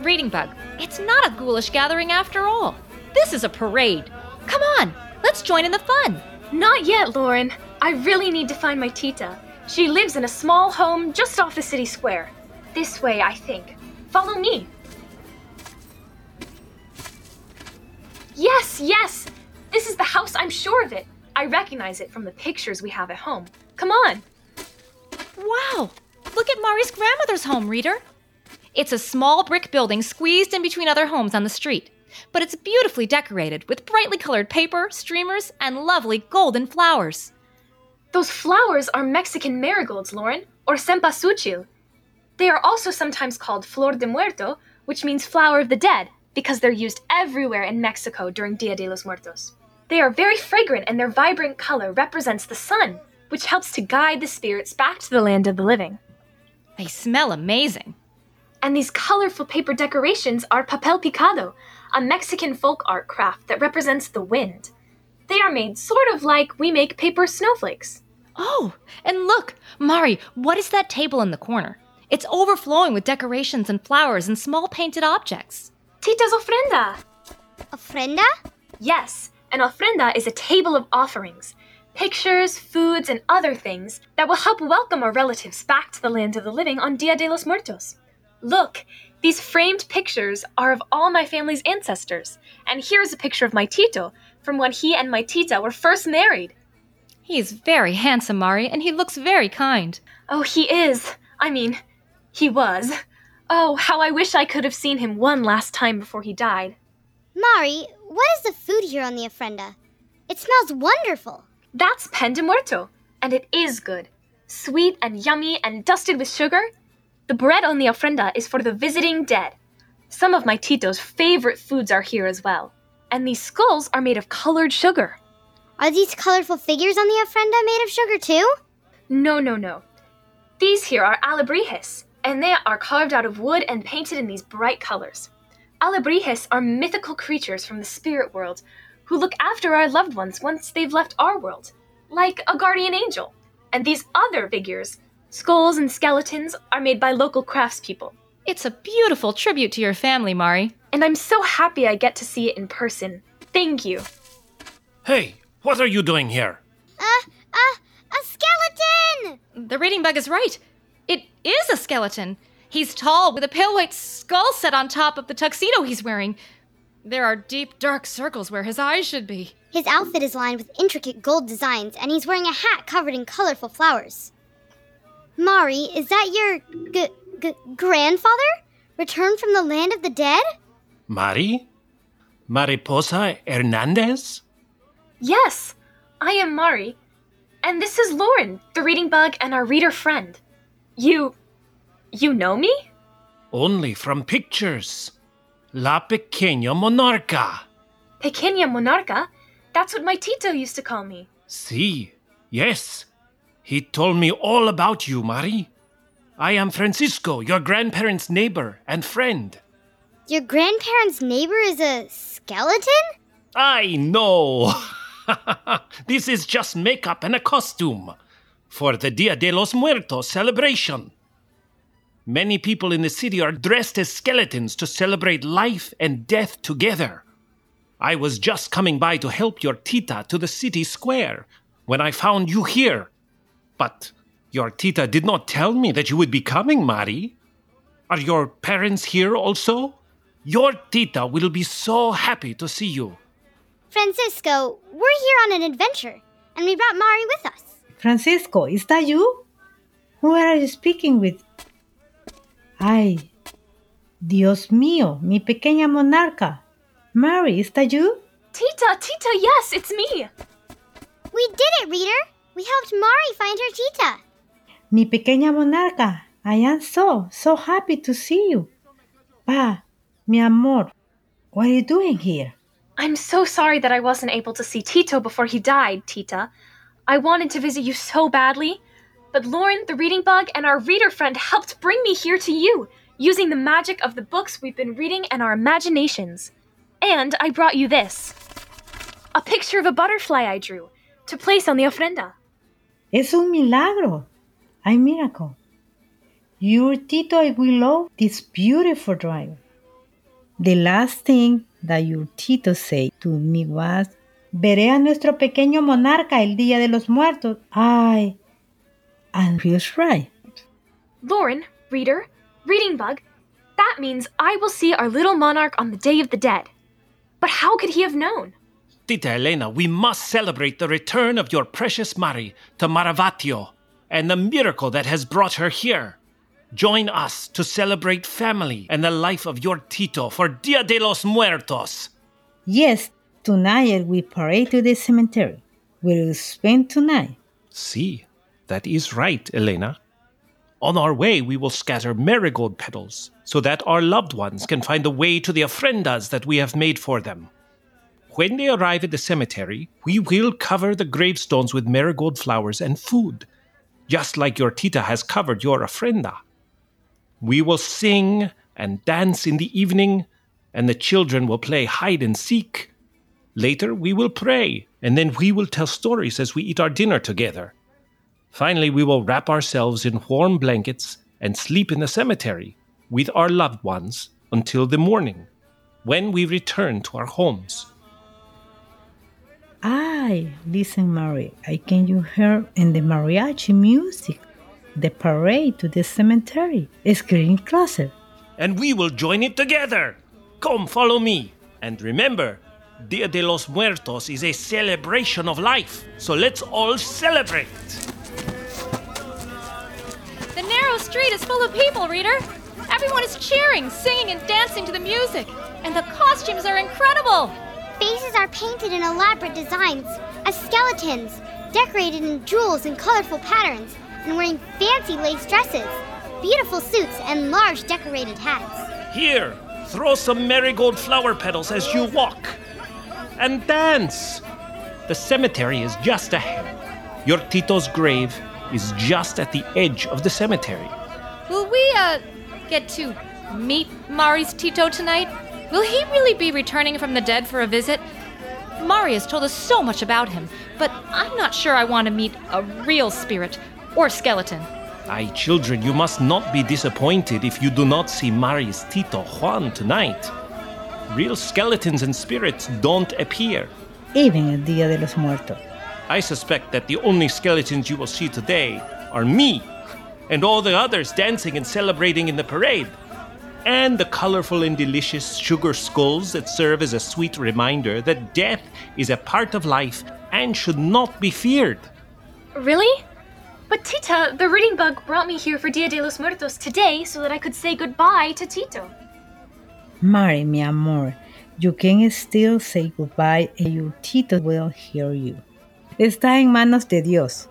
Reading Bug, it's not a ghoulish gathering after all. This is a parade. Come on, let's join in the fun. Not yet, Lauren. I really need to find my Tita. She lives in a small home just off the city square. This way, I think. Follow me. Yes, yes! This is the house, I'm sure of it. I recognize it from the pictures we have at home. Come on. Wow! Look at Mari's grandmother's home, reader. It's a small brick building squeezed in between other homes on the street, but it's beautifully decorated with brightly colored paper, streamers, and lovely golden flowers. Those flowers are Mexican marigolds, Lauren, or cempasúchil. They are also sometimes called flor de muerto, which means flower of the dead, because they're used everywhere in Mexico during Dia de los Muertos. They are very fragrant and their vibrant color represents the sun, which helps to guide the spirits back to the land of the living. They smell amazing. And these colorful paper decorations are papel picado, a Mexican folk art craft that represents the wind. They are made sort of like we make paper snowflakes. Oh, and look, Mari, what is that table in the corner? It's overflowing with decorations and flowers and small painted objects. Tita's ofrenda! Ofrenda? Yes, an ofrenda is a table of offerings pictures, foods, and other things that will help welcome our relatives back to the land of the living on Dia de los Muertos. Look, these framed pictures are of all my family's ancestors, and here's a picture of my Tito from when he and my Tita were first married. He is very handsome, Mari, and he looks very kind. Oh, he is. I mean, he was. Oh, how I wish I could have seen him one last time before he died. Mari, what is the food here on the ofrenda? It smells wonderful. That's pan de muerto, and it is good. Sweet and yummy and dusted with sugar. The bread on the ofrenda is for the visiting dead. Some of my Tito's favorite foods are here as well. And these skulls are made of colored sugar. Are these colorful figures on the ofrenda made of sugar too? No, no, no. These here are alebrijes, and they are carved out of wood and painted in these bright colors. Alebrijes are mythical creatures from the spirit world who look after our loved ones once they've left our world, like a guardian angel. And these other figures, skulls and skeletons, are made by local craftspeople. It's a beautiful tribute to your family, Mari. And I'm so happy I get to see it in person. Thank you. Hey, what are you doing here? Uh, uh, a skeleton! The reading bug is right. It is a skeleton. He's tall with a pale white skull set on top of the tuxedo he's wearing. There are deep, dark circles where his eyes should be. His outfit is lined with intricate gold designs, and he's wearing a hat covered in colorful flowers. Mari, is that your g- g- grandfather? Returned from the land of the dead? Mari? Mariposa Hernandez? Yes, I am Mari, and this is Lauren, the reading bug and our reader friend. You. you know me? Only from pictures. La Pequeña Monarca. Pequeña Monarca? That's what my Tito used to call me. See, yes. He told me all about you, Mari. I am Francisco, your grandparents' neighbor and friend. Your grandparents' neighbor is a skeleton? I know. this is just makeup and a costume for the Dia de los Muertos celebration. Many people in the city are dressed as skeletons to celebrate life and death together. I was just coming by to help your tita to the city square when I found you here. But your tita did not tell me that you would be coming, Mari. Are your parents here also? Your tita will be so happy to see you. Francisco, we're here on an adventure, and we brought Mari with us. Francisco, is that you? Who are you speaking with? Ay, Dios mío, mi pequeña monarca. Mari, is that you? Tita, Tita, yes, it's me. We did it, reader. We helped Mari find her tita. Mi pequeña monarca, I am so, so happy to see you. Pa, mi amor, what are you doing here? I'm so sorry that I wasn't able to see Tito before he died, Tita. I wanted to visit you so badly, but Lauren, the reading bug, and our reader friend helped bring me here to you, using the magic of the books we've been reading and our imaginations. And I brought you this a picture of a butterfly I drew to place on the ofrenda. Es un milagro. A miracle. Your Tito will love this beautiful drawing. The last thing that your Tito said to me was, veré a nuestro pequeño monarca el día de los muertos. Ay, and was right. Lauren, reader, reading bug, that means I will see our little monarch on the Day of the Dead. But how could he have known? Tita Elena, we must celebrate the return of your precious Mari to Maravatio and the miracle that has brought her here. Join us to celebrate family and the life of your Tito for Dia de los Muertos. Yes, tonight we parade to the cemetery. We will spend tonight. See, that is right, Elena. On our way, we will scatter marigold petals so that our loved ones can find the way to the ofrendas that we have made for them. When they arrive at the cemetery, we will cover the gravestones with marigold flowers and food, just like your tita has covered your ofrenda. We will sing and dance in the evening, and the children will play hide and seek. Later, we will pray, and then we will tell stories as we eat our dinner together. Finally, we will wrap ourselves in warm blankets and sleep in the cemetery with our loved ones until the morning, when we return to our homes. Ay, listen, Mari, I can you hear in the mariachi music the parade to the cemetery is getting closer. And we will join it together. Come, follow me. And remember, Dia de los Muertos is a celebration of life, so let's all celebrate. The narrow street is full of people, reader. Everyone is cheering, singing, and dancing to the music. And the costumes are incredible. Faces are painted in elaborate designs as skeletons, decorated in jewels and colorful patterns, and wearing fancy lace dresses, beautiful suits, and large decorated hats. Here, throw some marigold flower petals as you walk. And dance. The cemetery is just ahead. Your Tito's grave is just at the edge of the cemetery. Will we, uh, get to meet Mari's Tito tonight? Will he really be returning from the dead for a visit? Mari has told us so much about him, but I'm not sure I want to meet a real spirit or skeleton. Ay, children, you must not be disappointed if you do not see Mari's Tito Juan tonight. Real skeletons and spirits don't appear. Even el Dia de los Muertos. I suspect that the only skeletons you will see today are me and all the others dancing and celebrating in the parade. And the colorful and delicious sugar skulls that serve as a sweet reminder that death is a part of life and should not be feared. Really? But Tita, the reading bug brought me here for Dia de los Muertos today so that I could say goodbye to Tito. Mari, mi amor, you can still say goodbye and your Tito will hear you. está en manos de Dios.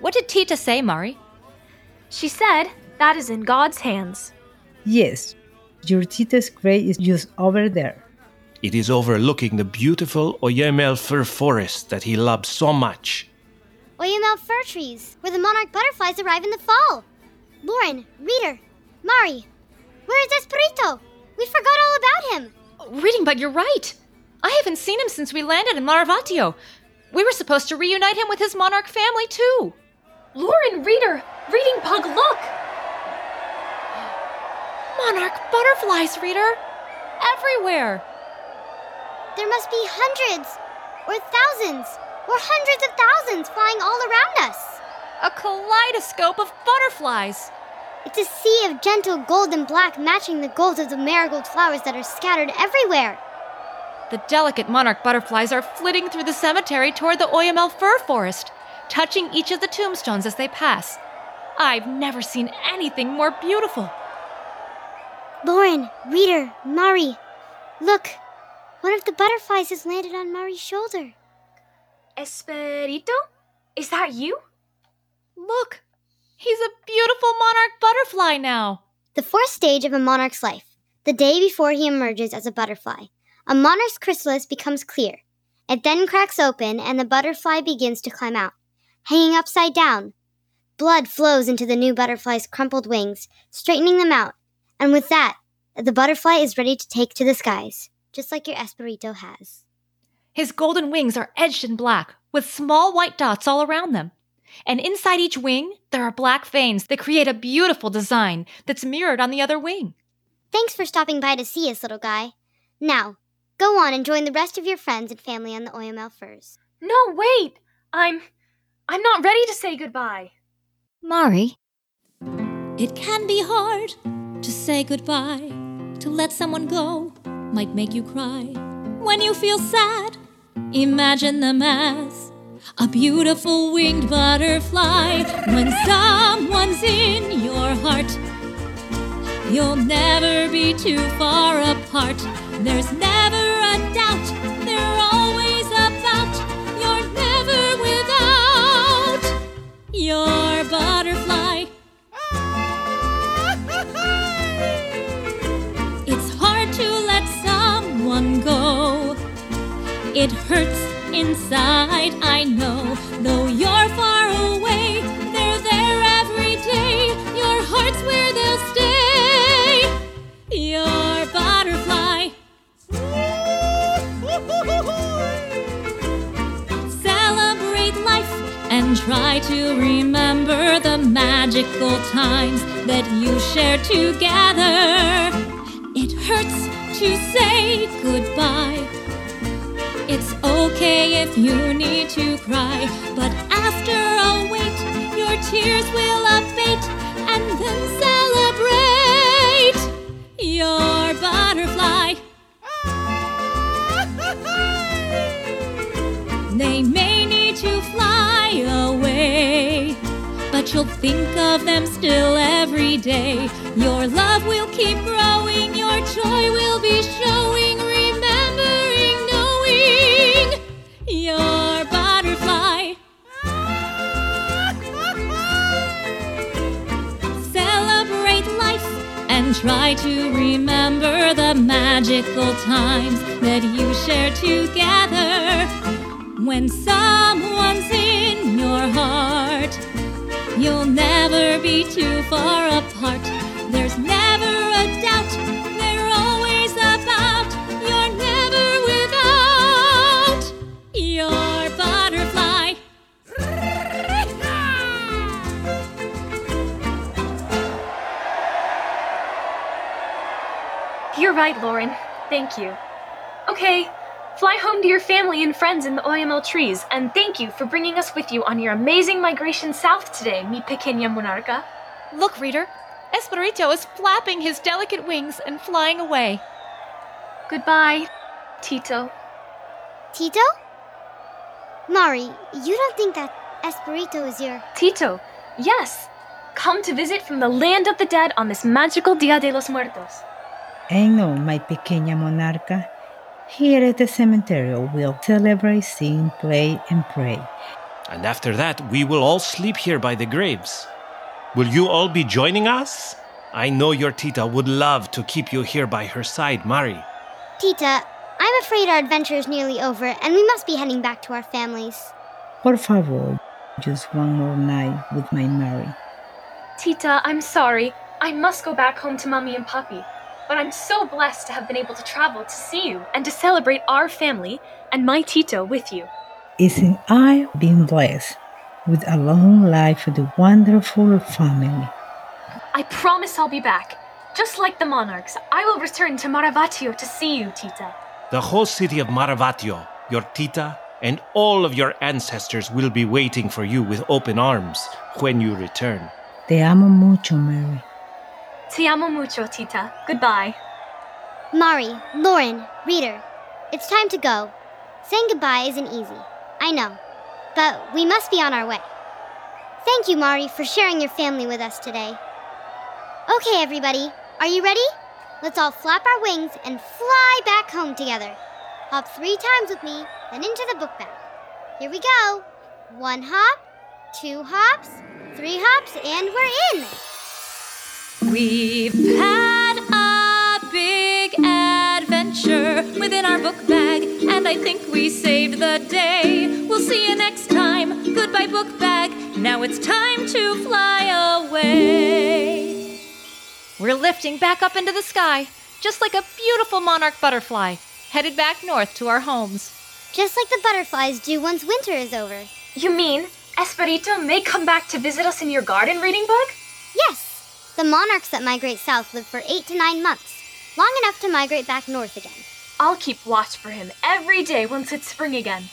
What did Tita say, Mari? She said that is in God's hands. Yes, your Tito's grave is just over there. It is overlooking the beautiful Oyamel fir forest that he loved so much. Oyamel fir trees, where the monarch butterflies arrive in the fall. Lauren, Reader, Mari, where is Esperito? We forgot all about him. Reading Bug, you're right. I haven't seen him since we landed in Maravatio. We were supposed to reunite him with his monarch family, too. Lauren, Reader, Reading Bug, look! Monarch butterflies, Reader. Everywhere. There must be hundreds, or thousands, or hundreds of thousands flying all around us. A kaleidoscope of butterflies. It's a sea of gentle gold and black matching the gold of the marigold flowers that are scattered everywhere. The delicate monarch butterflies are flitting through the cemetery toward the Oyamel fir forest, touching each of the tombstones as they pass. I've never seen anything more beautiful. Lauren, Reader, Mari, look. One of the butterflies has landed on Mari's shoulder. Esperito? Is that you? Look, he's a beautiful monarch butterfly now. The fourth stage of a monarch's life, the day before he emerges as a butterfly. A monarch's chrysalis becomes clear. It then cracks open and the butterfly begins to climb out, hanging upside down. Blood flows into the new butterfly's crumpled wings, straightening them out, and with that, the butterfly is ready to take to the skies, just like your Esperito has. His golden wings are edged in black, with small white dots all around them. And inside each wing, there are black veins that create a beautiful design that's mirrored on the other wing. Thanks for stopping by to see us, little guy. Now, go on and join the rest of your friends and family on the Oyamel Firs. No, wait! I'm. I'm not ready to say goodbye. Mari. It can be hard to say goodbye. To let someone go might make you cry. When you feel sad, imagine them as a beautiful winged butterfly. When someone's in your heart, you'll never be too far apart. There's never a doubt, they're always about. You're never without your It hurts inside, I know. Though you're far away, they're there every day. Your heart's where they'll stay. Your butterfly. Celebrate life and try to remember the magical times that you shared together. It hurts to say goodbye. It's okay if you need to cry, but after a wait, your tears will abate and then celebrate your butterfly. They may need to fly away, but you'll think of them still every day. Your love will keep growing, your joy will be showing, your butterfly. Celebrate life and try to remember the magical times that you shared together. When someone's in your heart, you'll never be too far apart. There's never a doubt, right, Lauren. Thank you. Okay, fly home to your family and friends in the Oyamel trees, and thank you for bringing us with you on your amazing migration south today, mi pequeña monarca. Look, reader, Esperito is flapping his delicate wings and flying away. Goodbye, Tito. Tito? Mari, you don't think that Esperito is your. Tito, yes! Come to visit from the land of the dead on this magical Dia de los Muertos. I know, my pequeña monarca. Here at the cemetery, we'll celebrate, sing, play, and pray. And after that, we will all sleep here by the graves. Will you all be joining us? I know your Tita would love to keep you here by her side, Mari. Tita, I'm afraid our adventure is nearly over and we must be heading back to our families. Por favor, just one more night with my Mari. Tita, I'm sorry. I must go back home to Mummy and Puppy. But I'm so blessed to have been able to travel to see you and to celebrate our family and my Tito with you. Isn't I been blessed with a long life with a wonderful family? I promise I'll be back. Just like the monarchs, I will return to Maravatio to see you, Tita. The whole city of Maravatio, your Tita, and all of your ancestors will be waiting for you with open arms when you return. Te amo mucho, Mari. Te amo mucho, Tita. Goodbye. Mari, Lauren, Reader, it's time to go. Saying goodbye isn't easy, I know, but we must be on our way. Thank you, Mari, for sharing your family with us today. Okay, everybody, are you ready? Let's all flap our wings and fly back home together. Hop three times with me, then into the book bag. Here we go. One hop, two hops, three hops, and we're in. We've had a big adventure within our book bag, and I think we saved the day. We'll see you next time. Goodbye, book bag. Now it's time to fly away. We're lifting back up into the sky, just like a beautiful monarch butterfly, headed back north to our homes. Just like the butterflies do once winter is over. You mean Esperito may come back to visit us in your garden, Reading Bug? Yes, the monarchs that migrate south live for eight to nine months, long enough to migrate back north again. I'll keep watch for him every day once it's spring again.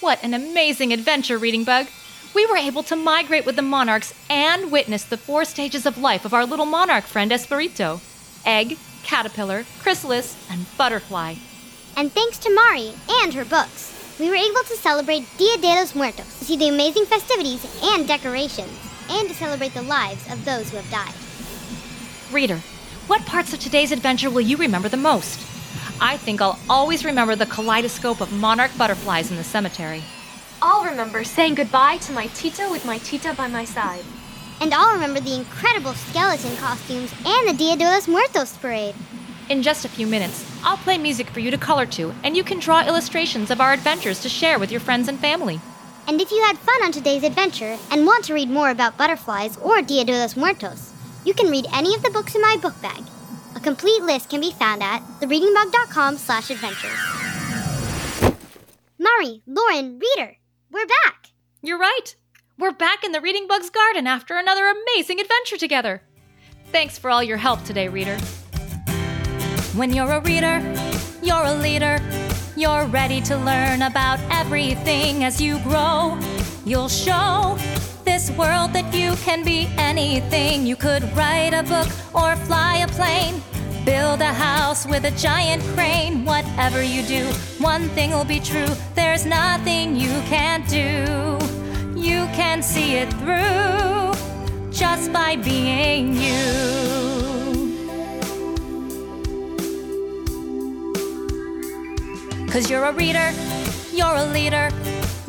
What an amazing adventure, Reading Bug! We were able to migrate with the monarchs and witness the four stages of life of our little monarch friend Esperito egg, caterpillar, chrysalis, and butterfly. And thanks to Mari and her books, we were able to celebrate Dia de los Muertos, to see the amazing festivities and decorations, and to celebrate the lives of those who have died. Reader, what parts of today's adventure will you remember the most? I think I'll always remember the kaleidoscope of monarch butterflies in the cemetery. I'll remember saying goodbye to my Tita with my Tita by my side. And I'll remember the incredible skeleton costumes and the Dia de los Muertos parade. In just a few minutes, I'll play music for you to color to, and you can draw illustrations of our adventures to share with your friends and family. And if you had fun on today's adventure and want to read more about butterflies or Dia de los Muertos, you can read any of the books in my book bag. A complete list can be found at thereadingbug.com slash adventures. Mari, Lauren, Reader, we're back! You're right. We're back in the Reading Bug's garden after another amazing adventure together. Thanks for all your help today, Reader. When you're a reader, you're a leader. You're ready to learn about everything as you grow. You'll show this world that you can be anything. You could write a book or fly a plane. Build a house with a giant crane. Whatever you do, one thing will be true. There's nothing you can't do. You can see it through just by being you. Cause you're a reader, you're a leader.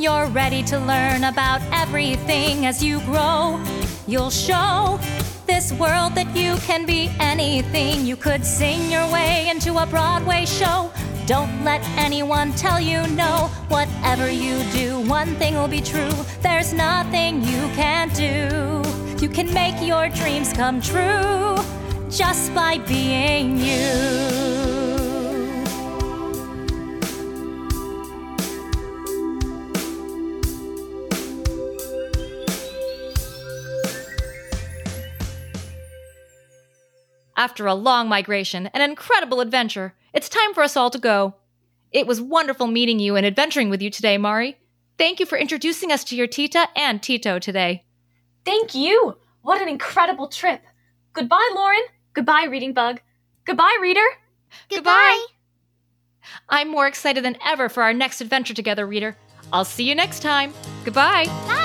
You're ready to learn about everything as you grow. You'll show this world that you can be anything. You could sing your way into a Broadway show. Don't let anyone tell you no. Whatever you do, one thing will be true. There's nothing you can't do. You can make your dreams come true just by being you. After a long migration an incredible adventure, it's time for us all to go. It was wonderful meeting you and adventuring with you today, Mari. Thank you for introducing us to your Tita and Tito today. Thank you! What an incredible trip! Goodbye, Lauren. Goodbye, Reading Bug. Goodbye, Reader. Goodbye! I'm more excited than ever for our next adventure together, reader. I'll see you next time. Goodbye. Bye!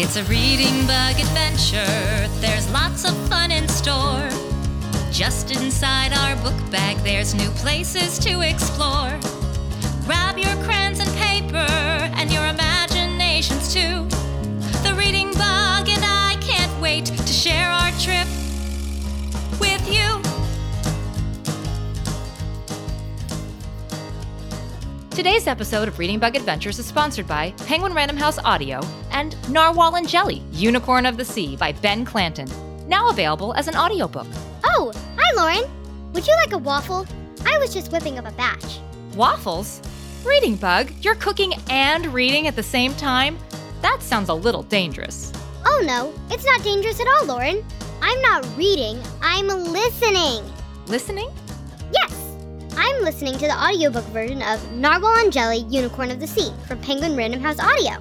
It's a reading bug adventure. There's lots of fun in store. Just inside our book bag, there's new places to explore. Grab your crayons and paper and your imaginations too. The reading bug and I can't wait to share our trip Today's episode of Reading Bug Adventures is sponsored by Penguin Random House Audio and Narwhal and Jelly, Unicorn of the Sea by Ben Clanton, now available as an audiobook. Oh, hi, Lauren. Would you like a waffle? I was just whipping up a batch. Waffles? Reading Bug, you're cooking and reading at the same time? That sounds a little dangerous. Oh no, it's not dangerous at all, Lauren. I'm not reading, I'm listening. Listening? Yes, I'm listening to the audiobook version of Narwhal and Jelly Unicorn of the Sea from Penguin Random House Audio.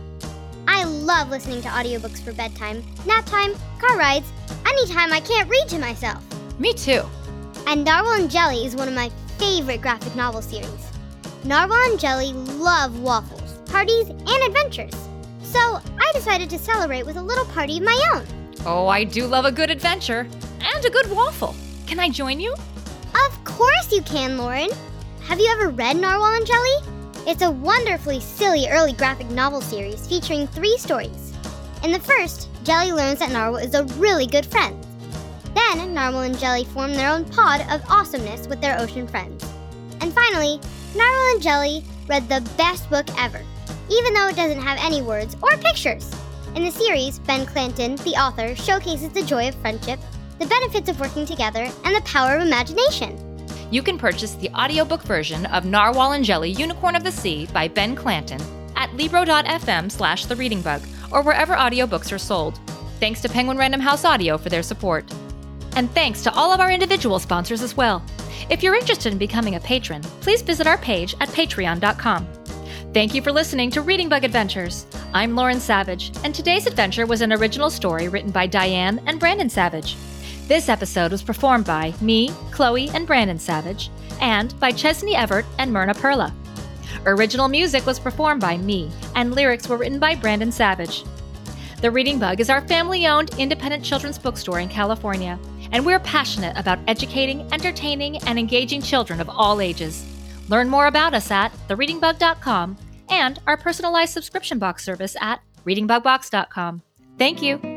I love listening to audiobooks for bedtime, nap time, car rides, anytime I can't read to myself. Me too. And Narwhal and Jelly is one of my favorite graphic novel series. Narwhal and Jelly love waffles, parties, and adventures. So I decided to celebrate with a little party of my own. Oh, I do love a good adventure and a good waffle. Can I join you? Of course you can, Lauren. Have you ever read Narwhal and Jelly? It's a wonderfully silly early graphic novel series featuring three stories. In the first, Jelly learns that Narwhal is a really good friend. Then, Narwhal and Jelly form their own pod of awesomeness with their ocean friends. And finally, Narwhal and Jelly read the best book ever, even though it doesn't have any words or pictures. In the series, Ben Clanton, the author, showcases the joy of friendship, the benefits of working together, and the power of imagination. You can purchase the audiobook version of Narwhal and Jelly Unicorn of the Sea by Ben Clanton at libro.fm slash the reading bug or wherever audiobooks are sold. Thanks to Penguin Random House Audio for their support. And thanks to all of our individual sponsors as well. If you're interested in becoming a patron, please visit our page at patreon.com. Thank you for listening to Reading Bug Adventures. I'm Lauren Savage, and today's adventure was an original story written by Diane and Brandon Savage. This episode was performed by me, Chloe, and Brandon Savage, and by Chesney Everett and Myrna Perla. Original music was performed by me, and lyrics were written by Brandon Savage. The Reading Bug is our family owned independent children's bookstore in California, and we're passionate about educating, entertaining, and engaging children of all ages. Learn more about us at thereadingbug.com and our personalized subscription box service at readingbugbox.com. Thank you.